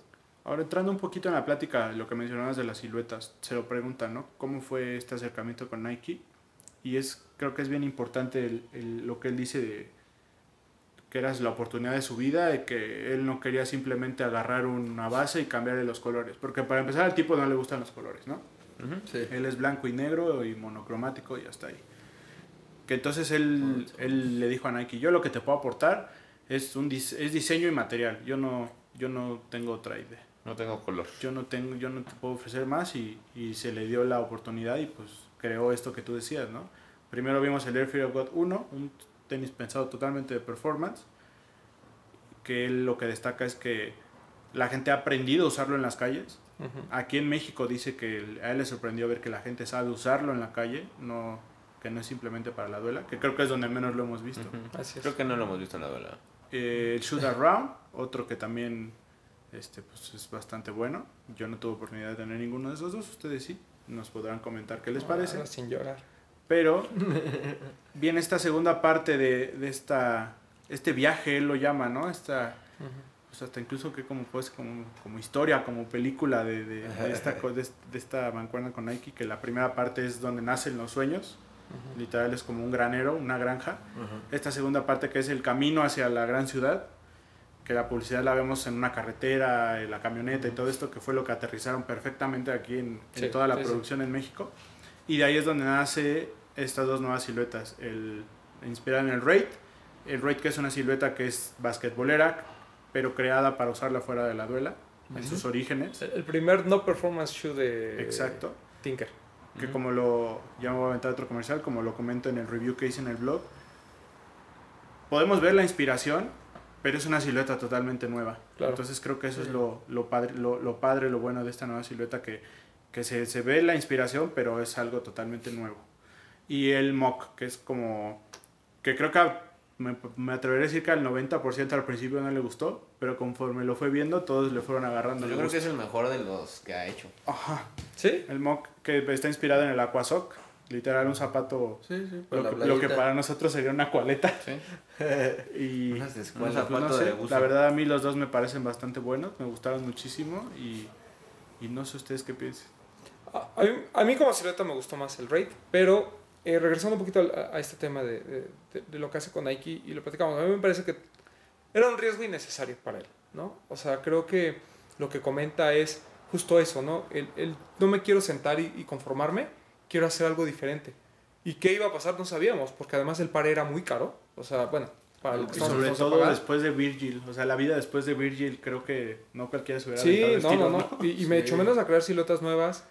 Ahora entrando un poquito en la plática, lo que mencionabas de las siluetas, se lo preguntan, ¿no? ¿Cómo fue este acercamiento con Nike? Y es, creo que es bien importante el- el- lo que él dice de que era la oportunidad de su vida, de que él no quería simplemente agarrar una base y cambiarle los colores, porque para empezar al tipo no le gustan los colores, ¿no? Sí. Él es blanco y negro y monocromático y hasta ahí. Que entonces él, él le dijo a Nike, yo lo que te puedo aportar es, un es diseño y material, yo no, yo no tengo otra idea No tengo color. yo no tengo yo no te puedo ofrecer más y, y se le dio la oportunidad y pues creó esto que tú decías no primero vimos el Air Fear of God 1 un tenis pensado totalmente de performance que él lo que destaca es que la gente ha aprendido a usarlo en las calles. Ujú. Aquí en México dice que a él le sorprendió ver que la gente sabe usarlo en la calle, no que no es simplemente para la duela, que creo que es donde menos lo hemos visto. Ujú. Así es. Creo que no lo hemos visto en la duela. Eh, el Shoot Around, otro que también este, pues, es bastante bueno. Yo no tuve oportunidad de tener ninguno de esos dos, ustedes sí. Nos podrán comentar qué les parece. Ah, sin llorar. Pero viene esta segunda parte de, de esta, este viaje, él lo llama, ¿no? Esta, Ujú. pues hasta incluso que como, pues, como, como historia, como película de, de- de esta, de, de esta mancuerna con Nike, que la primera parte es donde nacen los sueños, literal es como un granero, una granja. Esta segunda parte que es el camino hacia la gran ciudad, que la publicidad la vemos en una carretera, en la camioneta y todo esto, que fue lo que aterrizaron perfectamente aquí en, toda la sí, sí. producción en México. Y de ahí es donde nace estas dos nuevas siluetas, el, inspirada en el Raid, el Raid que es una silueta que es basquetbolera, pero creada para usarla fuera de la duela, en sus orígenes. El primer no performance shoe de Exacto. Tinker. que como lo, ya me voy a aventar otro comercial, como lo comento en el review que hice en el blog, podemos ver la inspiración, pero es una silueta totalmente nueva. Claro. Entonces creo que eso es lo, lo, padre, lo, lo padre, lo bueno de esta nueva silueta, que, que se, se ve la inspiración, pero es algo totalmente nuevo. Y el mock, que es como, que creo que a- me, me atreveré a decir que al 90% al principio no le gustó, pero conforme lo fue viendo, todos le fueron agarrando. Yo creo que gusto. es el mejor de los que ha hecho. Ajá. ¿Sí? El mock que está inspirado en el Aquasoc, literal un zapato, Sí, sí, lo, la que, lo que para nosotros sería una cualeta. Sí. Y Unas Un zapato no sé, de buzo. la verdad a mí los dos me parecen bastante buenos, me gustaron muchísimo y, y no sé ustedes qué piensan. A, a mí, a mí como silueta me gustó más el Raid, pero eh, regresando un poquito a, a este tema de, de- de- de lo que hace con Nike y lo platicamos, a mí me parece que era un riesgo innecesario para él, ¿no? O sea, creo que lo que comenta es justo eso, ¿no? El, el no me quiero sentar y, y conformarme, quiero hacer algo diferente. ¿Y qué iba a pasar? No sabíamos, porque además el par era muy caro, o sea, bueno, para lo que Y sobre todo después de Virgil, o sea, la vida después de Virgil creo que no cualquiera se hubiera Sí, el no, no, estilo, no. Y, y me Sí. echo menos a crear siluetas nuevas.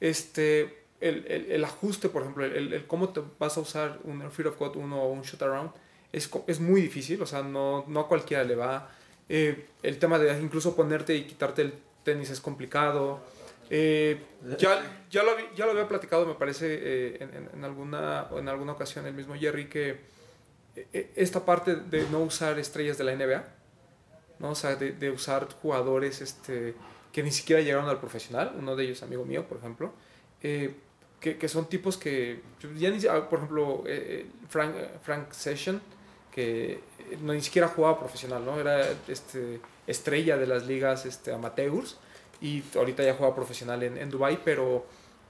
Este, el, el, el ajuste, por ejemplo, el, el cómo te vas a usar un Fear of God 1 o un Shoot Around es, es muy difícil, o sea, no, no a cualquiera le va. Eh, el tema de incluso ponerte y quitarte el tenis es complicado. Eh, ya, ya, lo, ya lo había platicado, me parece, eh, en, en- alguna, en alguna ocasión el mismo Jerry, que eh, esta parte de no usar estrellas de la NBA, ¿no? O sea, de, de usar jugadores este, que ni siquiera llegaron al profesional, uno de ellos amigo mío, por ejemplo, eh, que, que son tipos que, ya ni, ah, por ejemplo, eh, Frank, Frank Session, que eh, no, ni siquiera jugaba profesional, ¿no? Era este, estrella de las ligas este, amateurs y ahorita ya juega profesional en, en Dubai, pero,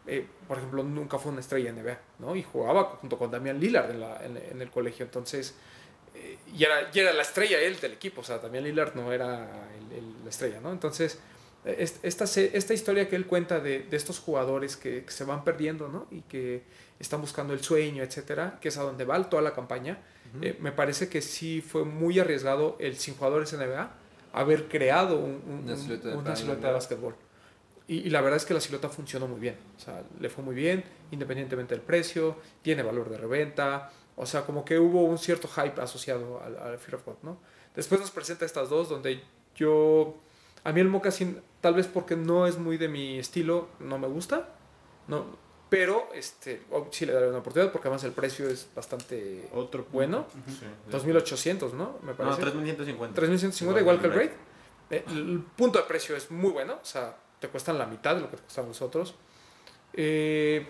eh, por ejemplo, nunca fue una estrella en NBA, ¿no? Y jugaba junto con Damian Lillard en, la- en- en el colegio, entonces eh, y, era, y era la estrella él del equipo, o sea, también Lillard no era el- el- la estrella, ¿no? Entonces, es- esta, esta historia que él cuenta de, de estos jugadores que, que se van perdiendo, ¿no? Y que están buscando el sueño, etcétera, que es a donde va toda la campaña, eh, me parece que sí fue muy arriesgado el sin jugadores NBA haber creado un- un- Una un- silueta de una silueta de básquetbol. Y, y la verdad es que la silueta funcionó muy bien. O sea, le fue muy bien, independientemente del precio, tiene valor de reventa. O sea, como que hubo un cierto hype asociado al, al Fear of God, ¿no? Después nos presenta estas dos, donde yo. A mí el mocasín, tal vez porque no es muy de mi estilo, no me gusta. No, pero este, sí le daré una oportunidad porque además el precio es bastante Otro bueno. Sí. 2800, ¿no? Me No, parece. 3150. 3150 igual que el Raid. Eh, El punto de precio es muy bueno, o sea, te cuestan la mitad de lo que te cuestan los otros. Eh,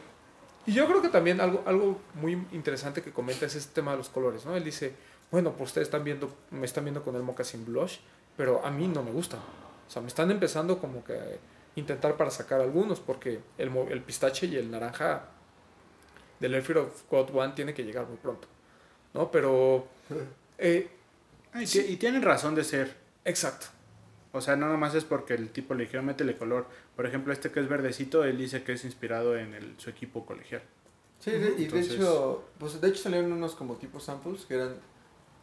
y yo creo que también algo, algo muy interesante que comenta es este tema de los colores, ¿no? Él dice, bueno, pues ustedes están viendo, me están viendo con el Moccasin Blush, pero a mí no me gusta. O sea, me están empezando como que intentar para sacar algunos, porque el, el pistache y el naranja del Fear of God One tiene que llegar muy pronto, ¿no? Pero... eh, Ah, y, Sí. ti- y tienen razón de ser. exacto. O sea, no nomás es porque el tipo le dijeron métele color. Por ejemplo, este que es verdecito, él dice que es inspirado en el, su equipo colegial. Sí, de- y de hecho, pues de hecho salieron unos como tipo samples que eran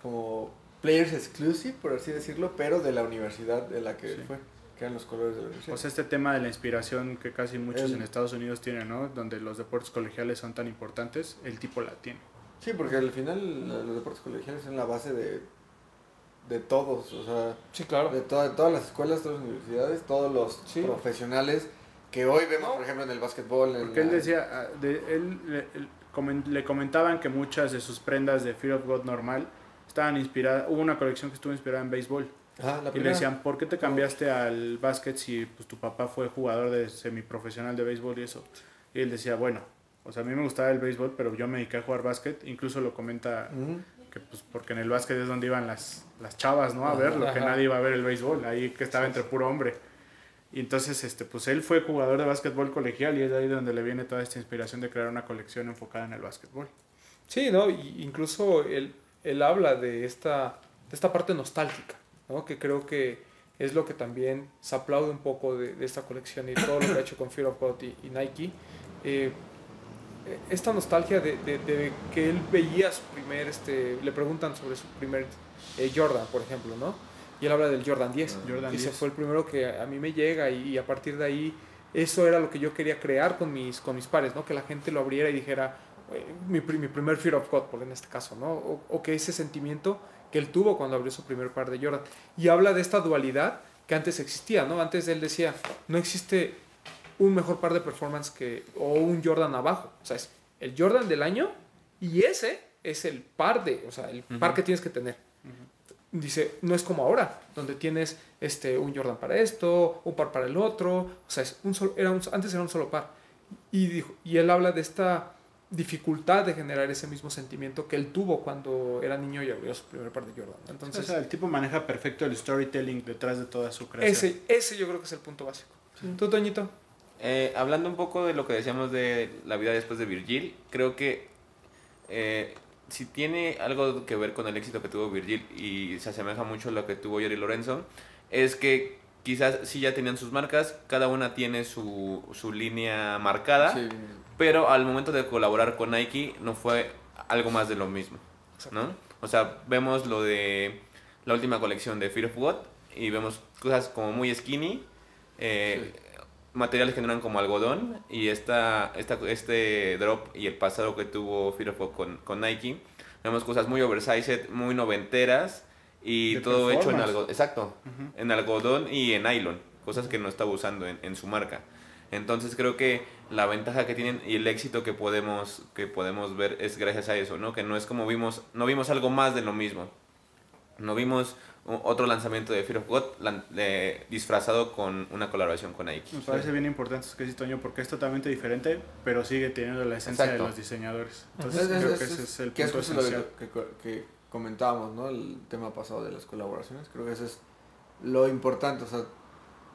como players exclusive, por así decirlo, pero de la universidad de la que Sí. fue, que eran los colores de la universidad. O sea, este tema de la inspiración que casi muchos El- en Estados Unidos tienen, ¿no? Donde los deportes colegiales son tan importantes, el tipo la tiene. sí, porque al final los deportes colegiales son la base de de todos, o sea, Sí, claro. de, toda- de todas las escuelas, todas las universidades, todos los Sí. profesionales que hoy vemos, No. por ejemplo, en el básquetbol. En Porque él la- decía, ah, de- él, le, él comen- le comentaban que muchas de sus prendas de Fear of God normal estaban inspiradas, hubo una colección que estuvo inspirada en béisbol. La Y le decían, ¿por qué te cambiaste al básquet si pues, tu papá fue jugador de semiprofesional de béisbol y eso? Y él decía, bueno, o sea, a mí me gustaba el béisbol, pero yo me dediqué a jugar básquet. Incluso lo comenta Ujú. que pues porque en el básquet es donde iban las, las chavas, ¿no? A ver, lo que nadie iba a ver el béisbol, ahí que estaba entre puro hombre. Y entonces, este, pues él fue jugador de básquetbol colegial y es de ahí donde le viene toda esta inspiración de crear una colección enfocada en el básquetbol. Sí, ¿no? Y incluso él, él habla de esta, de esta parte nostálgica, ¿no? Que creo que es lo que también se aplaude un poco de, de esta colección y todo lo que ha hecho con Fear of God y, y Nike. Eh, esta nostalgia de, de- de que él veía su primer, este, le preguntan sobre su primer eh, Jordan, por ejemplo, ¿no? Y él habla del Jordan 10. Jordan Dice, 10. fue el primero que a mí me llega y, y a partir de ahí eso era lo que yo quería crear con mis, con mis pares, ¿no? Que la gente lo abriera y dijera, mi, mi primer Fear of God, por en este caso, ¿no? O, o que ese sentimiento que él tuvo cuando abrió su primer par de Jordan. Y habla de esta dualidad que antes existía, ¿no? Antes él decía, no existe un mejor par de performance que, o un Jordan abajo. O sea, es el Jordan del año y ese es el par de, o sea, el par que tienes que tener. Dice, no es como ahora, donde tienes este, un Jordan para esto, un par para el otro. O sea, es un solo, era un, antes era un solo par. Y, dijo, y él habla de esta dificultad de generar ese mismo sentimiento que él tuvo cuando era niño y abrió su primer par de Jordan. Entonces, o sea, el tipo maneja perfecto el storytelling detrás de toda su creación. ese, ese yo creo que es el punto básico. ¿Tú, Toñito? Eh, hablando un poco de lo que decíamos de la vida después de Virgil, creo que eh, si tiene algo que ver con el éxito que tuvo Virgil y se asemeja mucho a lo que tuvo Jerry Lorenzo, es que quizás sí ya tenían sus marcas, cada una tiene su, su línea marcada, Sí. Pero al momento de colaborar con Nike no fue algo más de lo mismo, ¿no? O sea, vemos lo de la última colección de Fear of God y vemos cosas como muy skinny, eh, materiales que no eran como algodón y esta, esta, este drop y el pasado que tuvo Fear of God con, con Nike, vemos cosas muy oversized, muy noventeras y De todo hecho en algodón, exacto, en algodón y en nylon, cosas que no estaba usando en, en su marca. Entonces creo que la ventaja que tienen y el éxito que podemos, que podemos ver es gracias a eso, ¿no? Que no es como vimos, no vimos algo más de lo mismo. No vimos otro lanzamiento de Fear of God disfrazado con una colaboración con Nike. Me parece bien importante eso que dice Toño porque es totalmente diferente, pero sigue teniendo la esencia Exacto. de los diseñadores. Entonces Es- es- creo es- que ese es el que es punto esencial. que, que, que comentábamos, ¿no? El tema pasado de las colaboraciones. Creo que eso es lo importante, o sea,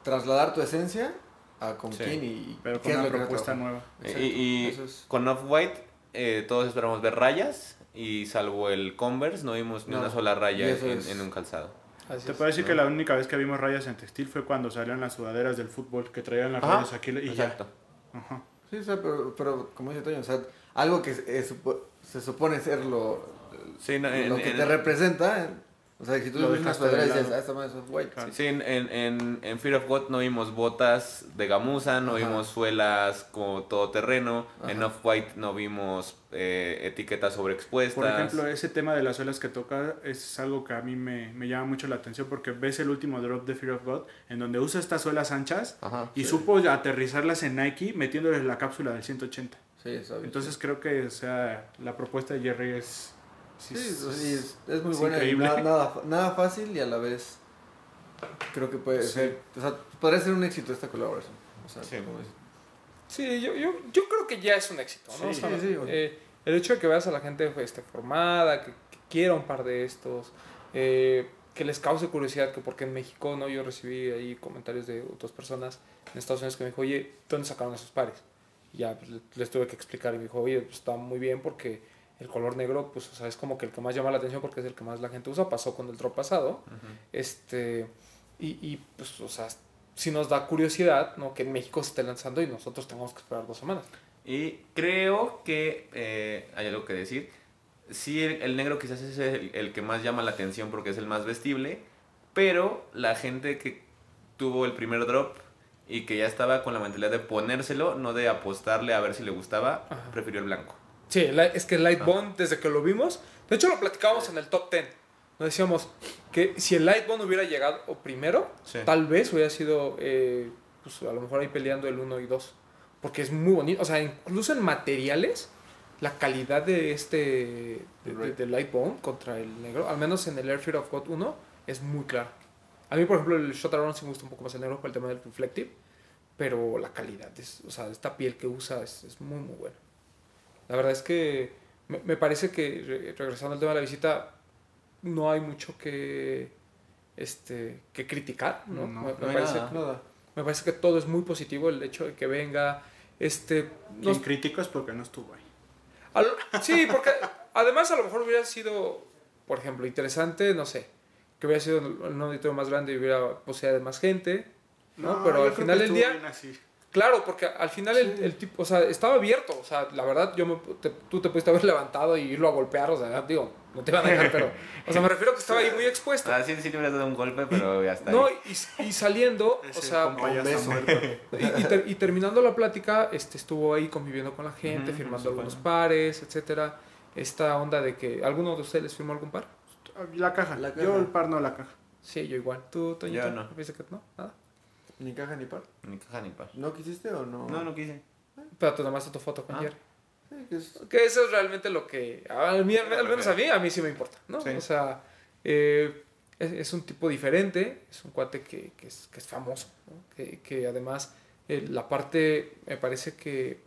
trasladar tu esencia a con Sí. quién y Pero qué con es una propuesta nueva. Exacto, Y, y es- con Off-White eh, todos esperamos ver rayas y salvo el Converse no vimos ni No, una sola raya en, es- en un calzado. Así Te es. puedo decir ¿no? que la única vez que vimos rayas en textil fue cuando salieron las sudaderas del fútbol, que traían las Ajá, rayas aquí y Exacto. ya. Ajá. Sí, o sea, pero, pero como dice Toño, o sea, algo que supo- se supone ser lo, Sí, no, lo en- que en- te representa. O sea, si tú Lo ves una sudadera y dices, ah, esta madre es white. Sí, en, en, en, en Fear of God no vimos botas de gamuza, no Ajá. vimos suelas como todoterreno, en Ajá. Off-White no vimos eh, etiquetas sobreexpuestas. Por ejemplo, ese tema de las suelas que toca es algo que a mí me, me llama mucho la atención porque ves el último drop de Fear of God en donde usa estas suelas anchas Ajá. y supo aterrizarlas en Nike metiéndoles la cápsula del 180. Sí, sabes. Entonces creo que o sea, la propuesta de Jerry es... Sí, es, es muy es buena nada, nada, nada fácil y a la vez creo que puede ser, o sea, podría ser un éxito esta colaboración. O sea, Sí. como dices. Sí, yo, yo, yo creo que ya es un éxito, ¿no? Sí, O sea, sí, sí, güey. eh, el hecho de que veas a la gente este, formada, que, que quiera un par de estos, eh, que les cause curiosidad, que porque en México, ¿no? Yo recibí ahí comentarios de otras personas en Estados Unidos que me dijo, oye, ¿dónde sacaron esos pares? Y ya pues, le- les tuve que explicar y me dijo, oye, pues está muy bien porque el color negro, pues, o sea, es como que el que más llama la atención porque es el que más la gente usa, pasó con el drop pasado. Este, y, y, pues, o sea, si nos da curiosidad, ¿no? Que en México se esté lanzando y nosotros tengamos que esperar dos semanas. Y creo que eh, hay algo que decir. Sí, el, el negro quizás es el, el que más llama la atención porque es el más vestible, pero la gente que tuvo el primer drop y que ya estaba con la mentalidad de ponérselo, no de apostarle a ver si le gustaba, Ajá. prefirió el blanco. Sí, es que Light Ah. Bond, desde que lo vimos, de hecho lo platicábamos en el top 10. nos decíamos que si el Lightbone hubiera llegado primero, Sí. tal vez hubiera sido, eh, pues a lo mejor ahí peleando el 1 y 2. Porque es muy bonito. O sea, incluso en materiales, la calidad de este, de, de- del Lightbone contra el negro, al menos en el Air Fear of God 1, es muy claro. A mí, por ejemplo, el Shot Around sí me gusta un poco más el negro por el tema del Reflective. Pero la calidad, es, o sea, esta piel que usa es, es muy, muy buena. La verdad es que me, me parece que, re- regresando al tema de la visita, no hay mucho que, este, que criticar, ¿no? No, me, me no parece, nada. Me parece que todo es muy positivo, el hecho de que venga, este... Quien nos- es porque no estuvo ahí. al- sí, porque además a lo mejor hubiera sido, por ejemplo, interesante, no sé, que hubiera sido un auditorio más grande y hubiera posibilidad de más gente, ¿no? Pero yo al final del día... así. Claro, porque al final el, el tipo, o sea, estaba abierto, o sea, la verdad, yo me, te- tú te pudiste haber levantado y irlo a golpear, o sea, digo, no te van a dejar, pero, o sea, me refiero que estaba ahí muy expuesto. Ah, sí, sí le hubieras dado un golpe, pero ya está. No, ahí. y, y saliendo, o sea, y, y ter- y terminando la plática, este, estuvo ahí conviviendo con la gente, firmando algunos pares, etcétera. Esta onda de que, ¿alguno de ustedes les firmó algún par? La caja. La Yo caja. el par no la caja. Sí, yo igual. ¿Tú, Toñito? Yo no. ¿Viste que no? Nada. Ni caja ni par. Ni caja ni par. ¿No quisiste o no? No, no quise. Pero tú nomás tu foto con Ah. Jerry. Sí, que es- Que eso es realmente lo que, a mí, al al menos a mí, a mí sí me importa, ¿no? Sí. O sea, eh, es, es un tipo diferente, es un cuate que, que es, que es famoso, ¿no? que, que además eh, la parte, me parece que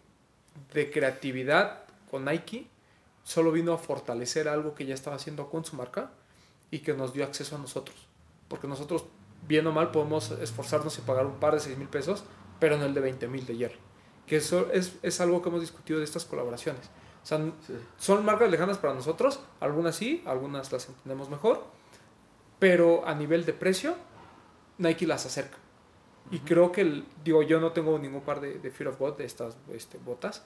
de creatividad con Nike, solo vino a fortalecer algo que ya estaba haciendo con su marca y que nos dio acceso a nosotros. Porque nosotros, bien o mal, podemos esforzarnos y pagar un par de 6 mil pesos, pero no el de 20 mil de Jerry. Que eso es, es algo que hemos discutido de estas colaboraciones. O sea, sí. son marcas lejanas para nosotros, algunas sí, algunas las entendemos mejor, pero a nivel de precio, Nike las acerca. Y creo que, el- digo, yo no tengo ningún par de, de Fear of God, de estas este, botas,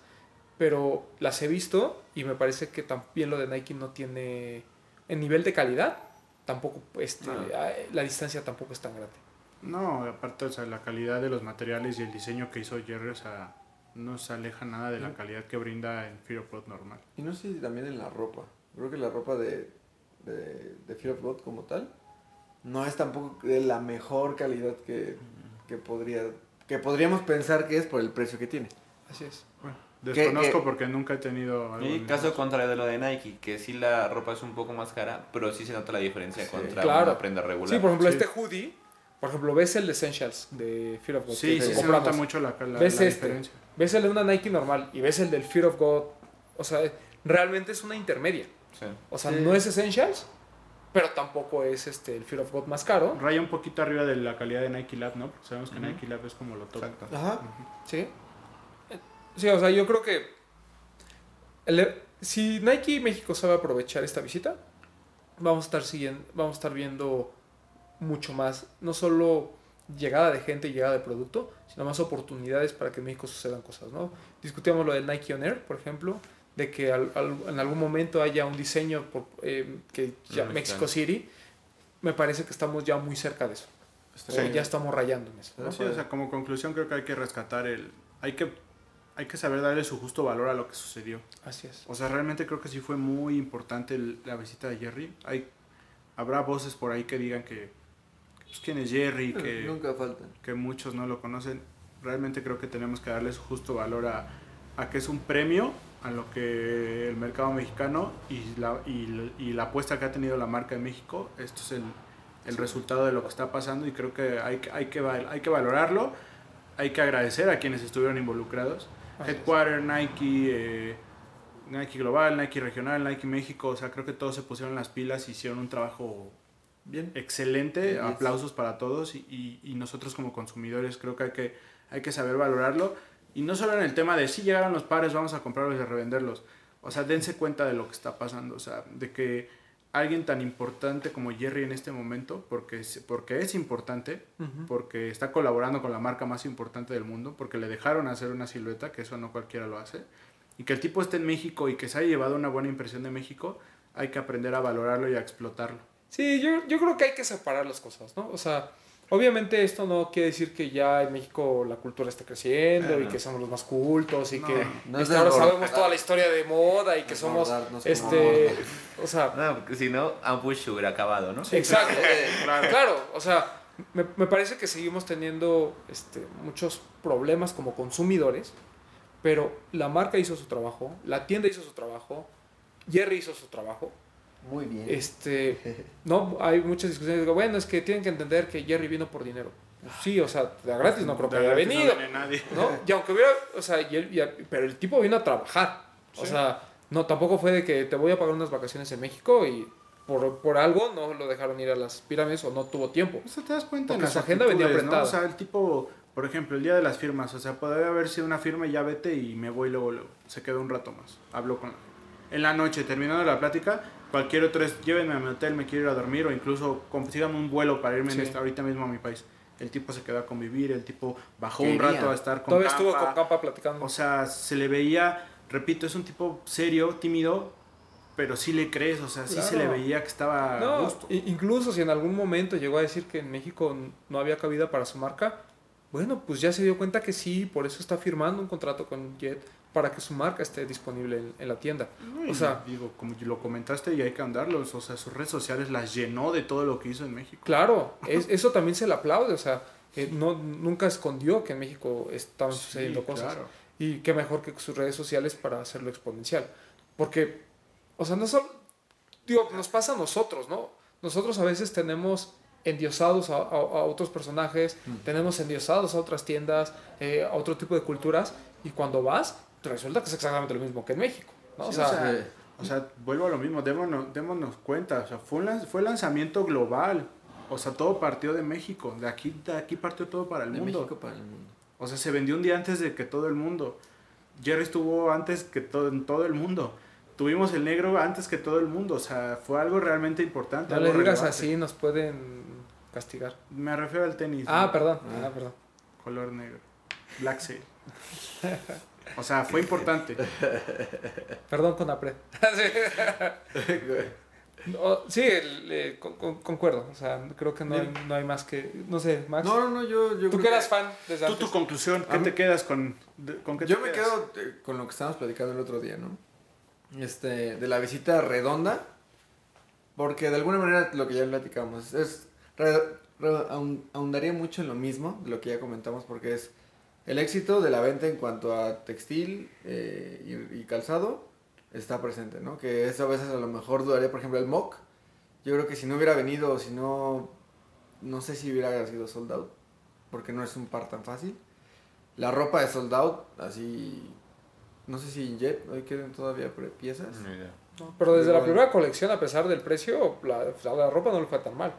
pero las he visto y me parece que también lo de Nike no tiene, en nivel de calidad, tampoco, este, No. ah, la distancia tampoco es tan grande. No, aparte, o sea, la calidad de los materiales y el diseño que hizo Jerry, o sea, no se aleja nada de la calidad que brinda en Fear of God normal. Y no sé si también en la ropa. Creo que la ropa de, de, de Fear of God como tal no es tampoco de la mejor calidad que, que podría que podríamos pensar que es por el precio que tiene. Así es. Bueno, desconozco qué? porque nunca he tenido algo Y caso contrario de lo de Nike, que sí la ropa es un poco más cara, pero sí se nota la diferencia Sí, contra claro. una prenda regular. Sí, por ejemplo, Sí. este hoodie, por ejemplo, ves el de Essentials de Fear of God. Sí, sí se nota mucho la, la, ¿Ves la este? diferencia. ves el de una Nike normal y ves el del Fear of God, o sea, realmente es una intermedia. Sí. O sea, Sí. no es Essentials, pero tampoco es este el Fear of God más caro. Raya un poquito arriba de la calidad de Nike Lab, ¿no? Porque sabemos que Ujú. Nike Lab es como lo top. Exacto. Ajá. Sí, o sea, yo creo que el- si Nike México sabe aprovechar esta visita, vamos a estar siguiendo, vamos a estar viendo mucho más, no solo llegada de gente y llegada de producto, sino más oportunidades para que en México sucedan cosas, ¿no? Discutíamos lo del Nike On Air, por ejemplo, de que al- al- en algún momento haya un diseño por, eh, que ya Mexico. City, me parece que estamos ya muy cerca de eso. O ya estamos rayando en eso. ¿no? Sí, o sea, como conclusión creo que hay que rescatar el... Hay que, hay que saber darle su justo valor a lo que sucedió. Así es. O sea, realmente creo que sí fue muy importante el- la visita de Jerry. Hay, habrá voces por ahí que digan que... Pues, ¿Quién es Jerry? Que, Nunca faltan. que muchos no lo conocen. Realmente creo que tenemos que darle su justo valor a, a que es un premio a lo que el mercado mexicano y la, y, y la apuesta que ha tenido la marca en México. Esto es el, el resultado de lo que está pasando y creo que hay, que- hay, que, hay que valorarlo. Hay que agradecer a quienes estuvieron involucrados. Headquarter, Nike, eh, Nike Global, Nike Regional, Nike México. O sea, creo que todos se pusieron las pilas y hicieron un trabajo Bien. excelente, Yes. aplausos para todos y, y- y nosotros como consumidores creo que hay, que hay que saber valorarlo y no solo en el tema de si llegaron los pares vamos a comprarlos y a revenderlos, o sea, dense cuenta de lo que está pasando, o sea, de que alguien tan importante como Jerry en este momento, porque es, porque es importante, porque está colaborando con la marca más importante del mundo, porque le dejaron hacer una silueta, que eso no cualquiera lo hace, y que el tipo esté en México y que se haya llevado una buena impresión de México, hay que aprender a valorarlo y a explotarlo. Sí, yo, yo creo que hay que separar las cosas, ¿no? O sea, Obviamente esto no quiere decir que ya en México la cultura está creciendo y no. que somos los más cultos y No, que no es este, ahora sabemos toda la historia de moda y que somos Desbordarnos como este o sea No, porque si no, Ambush hubiera acabado, ¿no? exacto Claro. claro o sea me, me parece que seguimos teniendo este, muchos problemas como consumidores pero la marca hizo su trabajo la tienda hizo su trabajo Jerry hizo su trabajo Muy bien. este no hay muchas discusiones digo bueno es que tienen que entender que Jerry vino por dinero Pues sí o sea de gratis no creo que haya no venido viene nadie. ¿no? Y aunque hubiera, o sea, y y pero el tipo vino a trabajar. O Sí. sea, no, tampoco fue de que te voy a pagar unas vacaciones en México y por, por algo no lo dejaron ir a las pirámides o no tuvo tiempo. O sea, te das cuenta en Porque su agenda venía ¿no? apretada. O sea, el tipo, por ejemplo, el día de las firmas, o sea, podría haber sido una firma y ya vete y me voy luego, luego. Se quedó un rato más. Hablo con... En la noche, terminando la plática, cualquier otro es, llévenme a mi hotel, me quiero ir a dormir o incluso consíganme un vuelo para irme en este- ahorita mismo a mi país. El tipo se quedó a convivir, el tipo bajó un rato a estar con Todavía Campa. estuvo con Campa platicando. O sea, se le veía, repito, es un tipo serio, tímido, pero sí le crees, o sea, sí se le veía que estaba a no, gusto. i- incluso si en algún momento llegó a decir que en México no había cabida para su marca, bueno, pues ya se dio cuenta que sí, por eso está firmando un contrato con Jet para que su marca esté disponible en, en la tienda. O sea, digo, como lo comentaste y hay que andarlos, o sea, sus redes sociales las llenó de todo lo que hizo en México. Claro, es- eso también se le aplaude, o sea, eh, no, nunca escondió que en México estaban sucediendo Sí, cosas. claro. Y qué mejor que sus redes sociales para hacerlo exponencial. Porque, o sea, no solo, digo, nos pasa a nosotros, ¿no? Nosotros a veces tenemos endiosados a, a- a otros personajes, tenemos endiosados a otras tiendas, eh, a otro tipo de culturas, y cuando vas, resulta que es exactamente lo mismo que en México, ¿no? o sea, o sea, Eh, O sea, vuelvo a lo mismo, démonos, démonos cuenta, o sea, fue un, fue lanzamiento global, o sea, todo partió de México, de aquí, de aquí partió todo para el de mundo. México para el mundo. O sea, se vendió un día antes de que todo el mundo. Jerry estuvo antes que todo, en todo el mundo. Tuvimos el negro antes que todo el mundo, o sea, fue algo realmente importante. no le digas relevante. así, nos pueden castigar. Me refiero al tenis. Ah, ¿no? perdón, Ah. ah, perdón. Color negro. Black Sail. O sea, fue importante. Perdón con Apred. No, sí, el, eh, con- con- concuerdo. O sea, creo que no hay, no hay más que. No sé, Max. No, no, no, yo, yo Tú creo que eras fan desde Tú, antes. tu conclusión, ¿qué te quedas con, de- con qué Yo te me quedas? quedo eh, con lo que estábamos platicando el otro día, ¿no? Este, de la visita redonda, porque de alguna manera lo que ya platicamos es, ahondaría mucho en lo mismo, de lo que ya comentamos, porque es el éxito de la venta en cuanto a textil eh, y, y calzado está presente, ¿no? Que eso a veces a lo mejor dudaría, por ejemplo, el MOC. Yo creo que si no hubiera venido, o si no, no sé si hubiera sido sold out, porque no es un par tan fácil. La ropa de sold out, así, no sé si en Jet hoy quedan todavía pre- piezas. No, pero desde la primera colección, a pesar del precio, la, la ropa no le fue tan mal.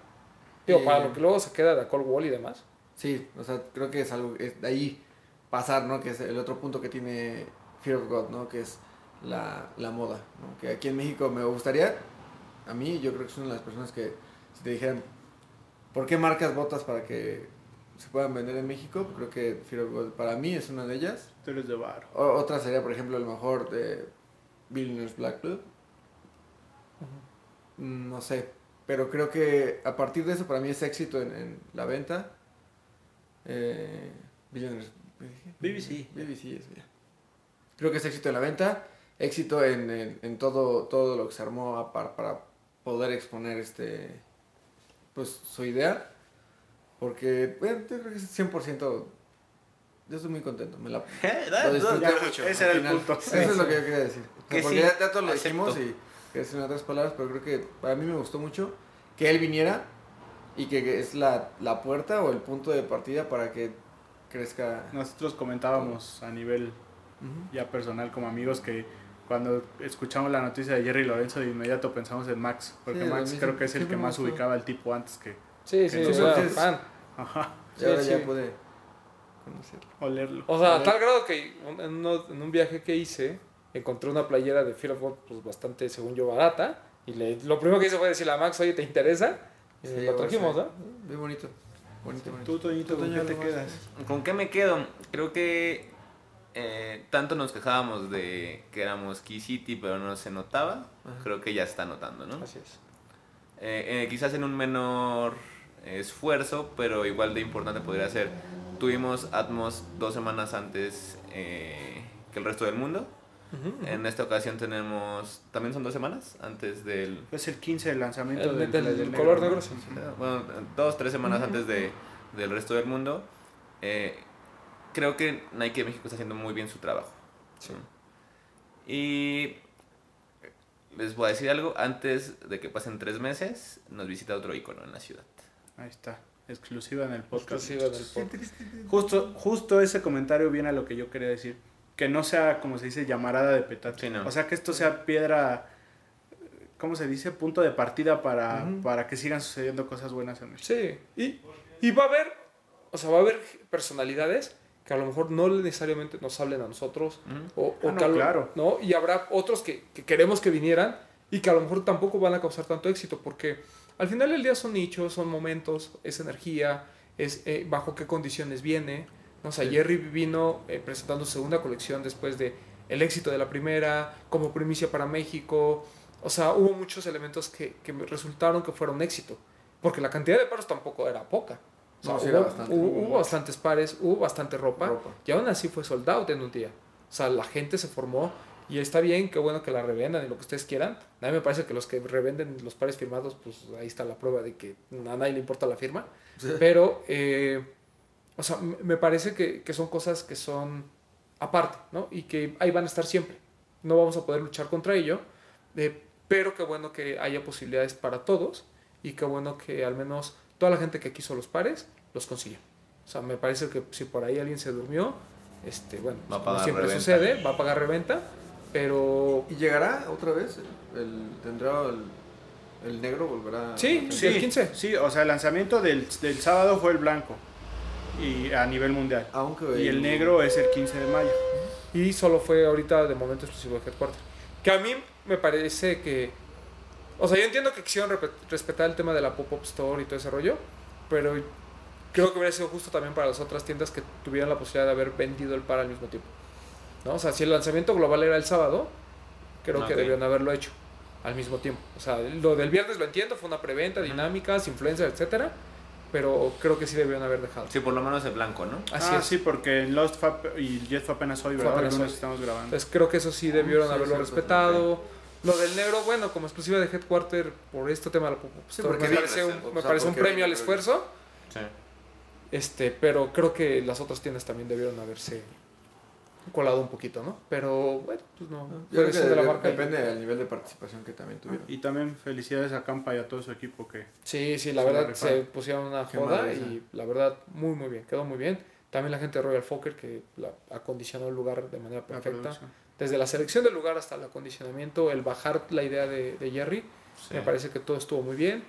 Digo, para lo que luego se queda de Cold Wall y demás. Sí, o sea, creo que es algo, es de ahí pasar, ¿no? Que es el otro punto que tiene Fear of God, ¿no? Que es la, la moda, ¿no? Que aquí en México me gustaría, a mí, yo creo que soy una de las personas que, si te dijeran, ¿por qué marcas botas para que se puedan vender en México? Creo que Fear of God para mí es una de ellas. Tú eres de bar. O- otra sería, por ejemplo, a lo mejor de Billionaires Black Club. Mm, No sé, pero creo que a partir de eso para mí es éxito en, en la venta. Eh, Billionaires. BBC. BBC es ya. Creo que es éxito en la venta, éxito en, en, en todo, todo lo que se armó a par- para poder exponer este pues su idea. Porque, bueno, yo creo que es 100%. Yo estoy muy contento. Me la, lo disfruté mucho. ese era el punto. Eso es lo que yo quería decir. O sea, Que porque sí, ya, ya todos lo acepto. dijimos y quería decir en otras palabras, pero creo que para mí me gustó mucho que él viniera y que es la, la puerta o el punto de partida para que crezca. Nosotros comentábamos a nivel ya personal como amigos que cuando escuchamos la noticia de Jerry Lorenzo de inmediato pensamos en Max, porque Sí, Max creo que es el que más ubicaba al tipo antes que Sí, sí, Sí, yo era porque es- fan. ajá, Y ahora Sí, ya sí. puede conocerlo. olerlo. O sea, a tal grado que en un viaje que hice, encontré una playera de Fear of God, pues bastante, según yo, barata. Y le, lo primero que hice fue decirle a Max, oye, ¿te interesa? Y Sí, lo trajimos. ¿no? Muy bonito. Bonito, bonito. Tú, Toñito, ¿con qué te quedas? ¿Con qué me quedo? Creo que eh, tanto nos quejábamos de que éramos Key City, pero no se notaba. Ajá. Creo que ya está notando, ¿no? Así es. Eh, eh, quizás en un menor esfuerzo, pero igual de importante podría ser. Tuvimos Atmos dos semanas antes eh, que el resto del mundo. En esta ocasión tenemos, también son dos semanas antes del... Es el 15 del lanzamiento El, del, del del color negro, sí. Bueno, dos, tres semanas antes de, del resto del mundo. Eh, creo que Nike de México está haciendo muy bien su trabajo. Sí. Y les voy a decir algo, antes de que pasen tres meses, nos visita otro icono en la ciudad. Ahí está, exclusiva en el podcast. Exclusiva del podcast. Justo, justo ese comentario viene a lo que yo quería decir. Que no sea, como se dice, llamarada de petate. Sí, no. O sea, que esto sea piedra, ¿cómo se dice? Punto de partida para, para que sigan sucediendo cosas buenas en México. Sí, y, y va a haber, o sea, va a haber personalidades que a lo mejor no necesariamente nos hablen a nosotros, o, o Ah, no, que a lo- claro. ¿no? Y habrá otros que, que queremos que vinieran y que a lo mejor tampoco van a causar tanto éxito, porque al final del día son nichos, son momentos, es energía, es eh, bajo qué condiciones viene. O sea, Jerry vino eh, presentando su segunda colección después de el éxito de la primera, como primicia para México. O sea, hubo muchos elementos que, que me resultaron que fueron éxito, porque la cantidad de paros tampoco era poca. O sea, No, sí hubo, era bastante. hubo- hubo bastantes pares, hubo bastante ropa, Ropa. y aún así fue sold out en un día. O sea, la gente se formó y está bien, qué bueno que la revendan y lo que ustedes quieran. A mí me parece que los que revenden los pares firmados, pues ahí está la prueba de que a nadie le importa la firma. Pero, eh, o sea, m- me parece que, que son cosas que son aparte, ¿no? Y que ahí van a estar siempre. No vamos a poder luchar contra ello, eh, pero qué bueno que haya posibilidades para todos y qué bueno que al menos toda la gente que quiso los pares los consiguió. O sea, me parece que si por ahí alguien se durmió, este, bueno, Va a como siempre reventa. sucede, va a pagar reventa, pero ¿Y llegará otra vez? El, ¿Tendrá el, el negro? ¿Volverá? Sí, a- sí. el 15. Sí, o sea, el lanzamiento del, del sábado fue el blanco. Y a nivel mundial. Aunque Y el negro es el 15 de mayo. y solo fue ahorita de momento exclusivo de Headquarter. Que a mí me parece que. O sea, yo entiendo que quisieron respetar el tema de la pop-up store y todo ese rollo, pero creo que hubiera sido justo también para las otras tiendas que tuvieran la posibilidad de haber vendido el par al mismo tiempo. ¿No? O sea, si el lanzamiento global era el sábado, creo que Ok. debieron haberlo hecho al mismo tiempo. O sea, lo del viernes lo entiendo, fue una preventa, dinámicas, influencers, etcétera, pero creo que sí debieron haber dejado. Sí, por lo menos el blanco, ¿no? Así ah, es. sí, porque en Lost fue, y Jet fue apenas hoy, ¿verdad? apenas hoy. estamos grabando. Entonces creo que eso sí debieron Sí, haberlo respetado. Lo del negro, bueno, como exclusiva de Headquarter por este tema de pop-up Sí, porque me parece un, o me parece un premio al esfuerzo. Sí. Este, pero creo que las otras tiendas también debieron haberse colado un poquito, ¿no? Pero bueno, pues no. Yo Fue creo que decisión de la de- marca. depende del nivel de participación que también tuvieron. Y también felicidades a Campa y a todo su equipo que Sí, sí, la verdad se pusieron una Qué joda madre y la verdad muy muy bien, quedó muy bien. También la gente de Royal Fokker que la acondicionó el lugar de manera perfecta. Desde la selección del lugar hasta el acondicionamiento, el bajar la idea de, de Jerry, Sí. me parece que todo estuvo muy bien.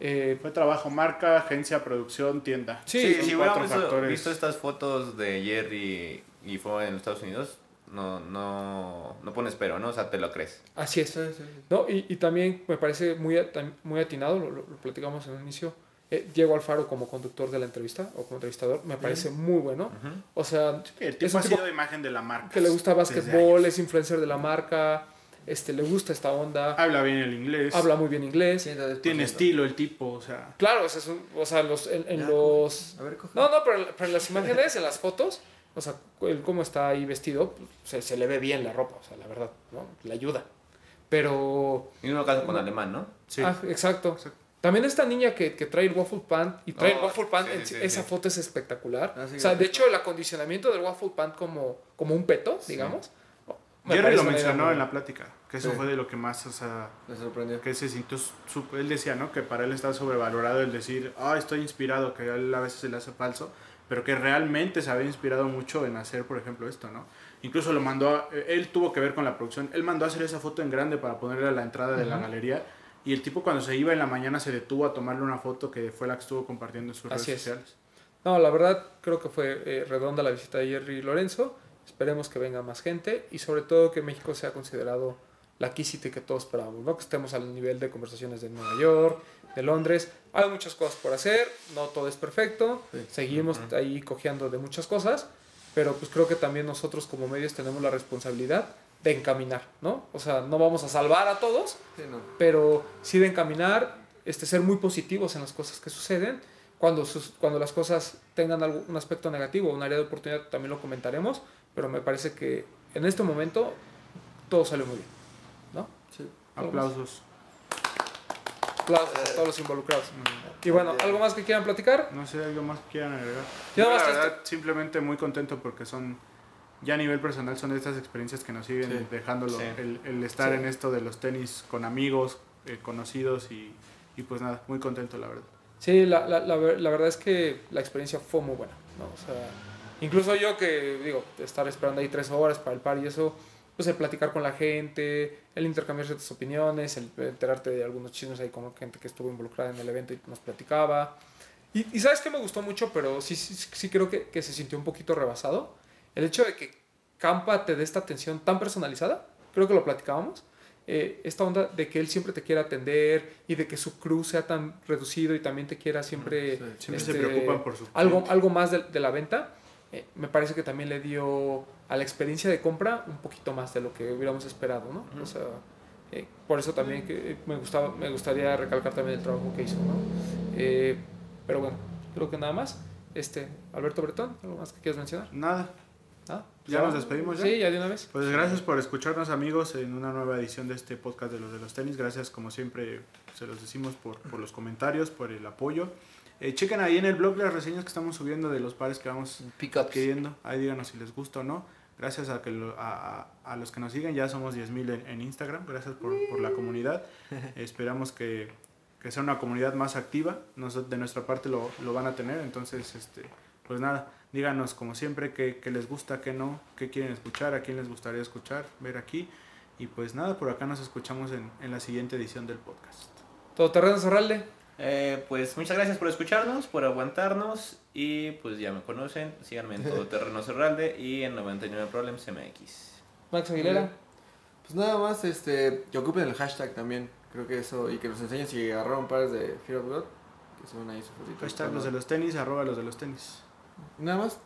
Eh, Fue trabajo, marca, agencia, producción, tienda. sí, Sí, visto, factores. visto estas fotos de Jerry y fue en Estados Unidos, no, no, no pones pero, ¿no? O sea, te lo crees. así es. Sí, sí, sí. ¿no? Y, y también me parece muy, muy atinado, lo, lo- lo platicamos en un inicio, eh, Diego Alfaro como conductor de la entrevista o como entrevistador, me parece muy bueno. Ujú. O sea, El Es tipo un ha tipo sido imagen de la marca. que le gusta básquetbol, es influencer de la marca, este, le gusta esta onda, Habla bien el inglés. habla muy bien inglés. 110%. Tiene estilo el tipo, o sea. Claro, o sea, es un- o sea, los, en, en Ya, los... A ver, coge. No, no, pero, pero en las imágenes, en las fotos, o sea, él cómo está ahí vestido, pues, se, se le ve bien la ropa, o sea, la verdad, ¿no? Le ayuda. Pero... Y uno caso con alemán, ¿no? Sí. Ah, exacto. Exacto. También esta niña que, que trae el waffle pan y trae el Oh, waffle pan, sí, en- sí, esa sí. foto es espectacular. Ah, sí, o sea, de hecho, el acondicionamiento del waffle pan como, como un peto, digamos. me Jerry lo mencionó en la plática, que eso Sí. fue de lo que más, o sea, Me sorprendió. que se sintió, su- él decía, ¿no? Que para él está sobrevalorado el decir, ah, estoy inspirado, que a él a veces se le hace falso, pero que realmente se había inspirado mucho en hacer, por ejemplo, esto, ¿no? Incluso lo mandó, a- él tuvo que ver con la producción, él mandó a hacer esa foto en grande para ponerle a la entrada de la galería, y el tipo cuando se iba en la mañana se detuvo a tomarle una foto que fue la que estuvo compartiendo en sus Así redes es. sociales. No, la verdad creo que fue eh, redonda la visita de Jerry Lorenzo. Esperemos que venga más gente y sobre todo que México sea considerado la Key City que todos esperábamos, ¿no? Que estemos al nivel de conversaciones de Nueva York, de Londres. Hay muchas cosas por hacer, no todo es perfecto, Sí. seguimos ahí cojeando de muchas cosas, pero pues creo que también nosotros como medios tenemos la responsabilidad de encaminar, ¿no? O sea, no vamos a salvar a todos, Sí, no. pero sí de encaminar, este, ser muy positivos en las cosas que suceden cuando, sus, cuando las cosas tengan algún, un aspecto negativo, un área de oportunidad, también lo comentaremos, pero me parece que en este momento todo salió muy bien. ¿no? Sí. Aplausos. Aplausos a todos los involucrados. Y bueno, ¿algo más que quieran platicar? No sé, algo más que quieran agregar. Yo la verdad, simplemente muy contento porque son, ya a nivel personal, son estas experiencias que nos siguen Sí. dejándolo. Sí. El, el estar Sí. en esto de los tenis con amigos, eh, conocidos y, y pues nada, muy contento, la verdad. Sí, la, la, la, la verdad es que la experiencia fue muy buena, ¿no? O sea, incluso yo que, digo, estar esperando ahí tres horas para el par y eso, pues el platicar con la gente, el intercambiar ciertas opiniones, el enterarte de algunos chismes ahí con gente que estuvo involucrada en el evento y nos platicaba. Y, y sabes que me gustó mucho, pero sí, sí, sí creo que, que se sintió un poquito rebasado. El hecho de que Campa te dé esta atención tan personalizada, creo que lo platicábamos, eh, esta onda de que él siempre te quiera atender y de que su crew sea tan reducido y también te quiera siempre, Sí. Siempre este, se preocupan por su algo, algo más de, de la venta. Eh, me parece que también le dio a la experiencia de compra un poquito más de lo que hubiéramos esperado, ¿no? O sea, eh, por eso también que me, gustaba, me gustaría recalcar también el trabajo que hizo, ¿no? Eh, pero bueno, creo que nada más. Este, Alberto Bretón, ¿algo más que quieras mencionar? Nada, ¿Ah? ¿Ya nos despedimos ya? Sí, ya de una vez. pues gracias por escucharnos amigos en una nueva edición de este podcast de los de los tenis. Gracias como siempre se los decimos por, por los comentarios, por el apoyo. Eh, chequen ahí en el blog las reseñas que estamos subiendo de los pares que vamos adquiriendo. Ahí díganos si les gusta o no. Gracias a, que lo- a, a- a los que nos siguen, ya somos 10.000 en, en Instagram. Gracias por, por la comunidad. Esperamos que, que sea una comunidad más activa. Nos- de nuestra parte lo, lo van a tener. Entonces, este, pues nada, díganos como siempre qué, qué les gusta, qué no, qué quieren escuchar, a quién les gustaría escuchar, ver aquí. Y pues nada, por acá nos escuchamos en, en la siguiente edición del podcast. Todo terreno Zorralde. Eh, pues muchas gracias por escucharnos, por aguantarnos y pues ya me conocen, síganme en todo terreno Cerralde y en 99 Problems MX. Max Aguilera. Pues nada más, este, que ocupen el hashtag también. Creo que eso, y que nos enseñen si agarraron pares de Fear of God. Que ahí su fotito. Hashtag los de los tenis, arroba los de los tenis. Nada más.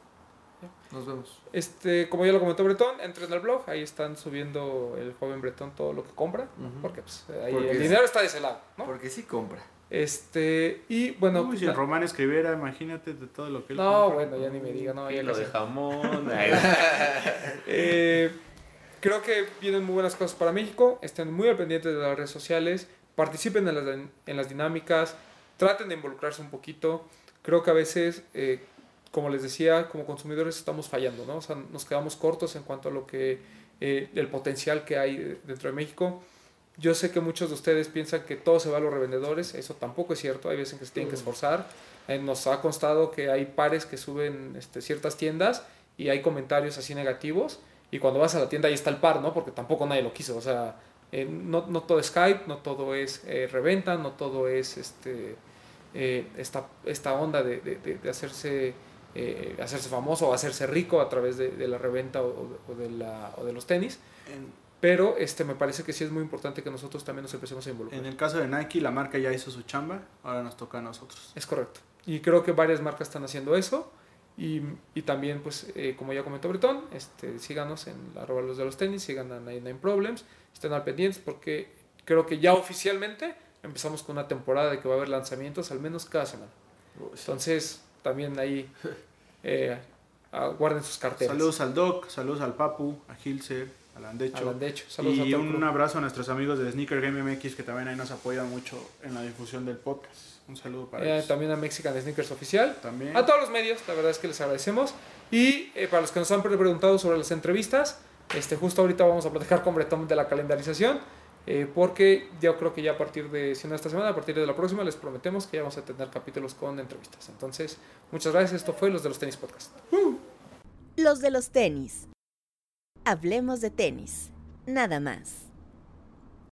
Nos vemos. Este, como ya lo comentó Bretón, entren al blog, ahí están subiendo el joven Bretón todo lo que compra, porque pues, ahí Porque el dinero está de ese lado, ¿no? Porque sí compra. Este, y bueno, Uy, si el na- Román escribiera, imagínate de todo lo que él no, compra. bueno, ya ni me diga, no, ya casi. de jamón. Eh, creo que vienen muy buenas cosas para México. Estén muy al pendiente de las redes sociales. Participen en las, en las dinámicas. Traten de involucrarse un poquito. Creo que a veces, eh, como les decía, como consumidores estamos fallando, ¿no? O sea, nos quedamos cortos en cuanto a lo que, eh, el potencial que hay dentro de México. Yo sé que muchos de ustedes piensan que todo se va a los revendedores. Eso tampoco es cierto. Hay veces que se tienen que esforzar. Eh, nos ha constado que hay pares que suben este, ciertas tiendas y hay comentarios así negativos. Y cuando vas a la tienda ahí está el par, ¿no? Porque tampoco nadie lo quiso. O sea, eh, no, no todo es Skype, no todo es eh, reventa, no todo es este, esta, esta onda de, de- de- hacerse, eh, hacerse famoso o hacerse rico a través de, de la reventa o, o de la, o de los tenis. En, Pero este, me parece que sí es muy importante que nosotros también nos empecemos a involucrar. en el caso de Nike, la marca ya hizo su chamba, ahora nos toca a nosotros. Es correcto. Y creo que varias marcas están haciendo eso. Y, y también, pues, eh, como ya comentó Bretón, este, síganos en arroba los de los tenis, sigan a 99 Problems, estén al pendientes porque creo que ya oficialmente empezamos con una temporada de que va a haber lanzamientos al menos cada semana. Entonces, también ahí eh, ah, guarden sus carteras. Saludos al Doc, saludos al Papu, a Gilser, al Andecho. Alan, de hecho, saludos y a un club. abrazo a nuestros amigos de Sneaker Game MX que también ahí nos apoyan mucho en la difusión del podcast. Un saludo para Eh, ellos. también a Mexican Sneakers Oficial. También. A todos los medios, la verdad es que les agradecemos. Y eh, para los que nos han preguntado sobre las entrevistas, este, justo ahorita vamos a platicar con Bretón de la calendarización, eh, porque yo creo que ya a partir de, si no esta semana, a partir de la próxima, les prometemos que ya vamos a tener capítulos con entrevistas. Entonces, muchas gracias. Esto fue Los de los Tenis Podcast. Los de los tenis. Hablemos de tenis. Nada más.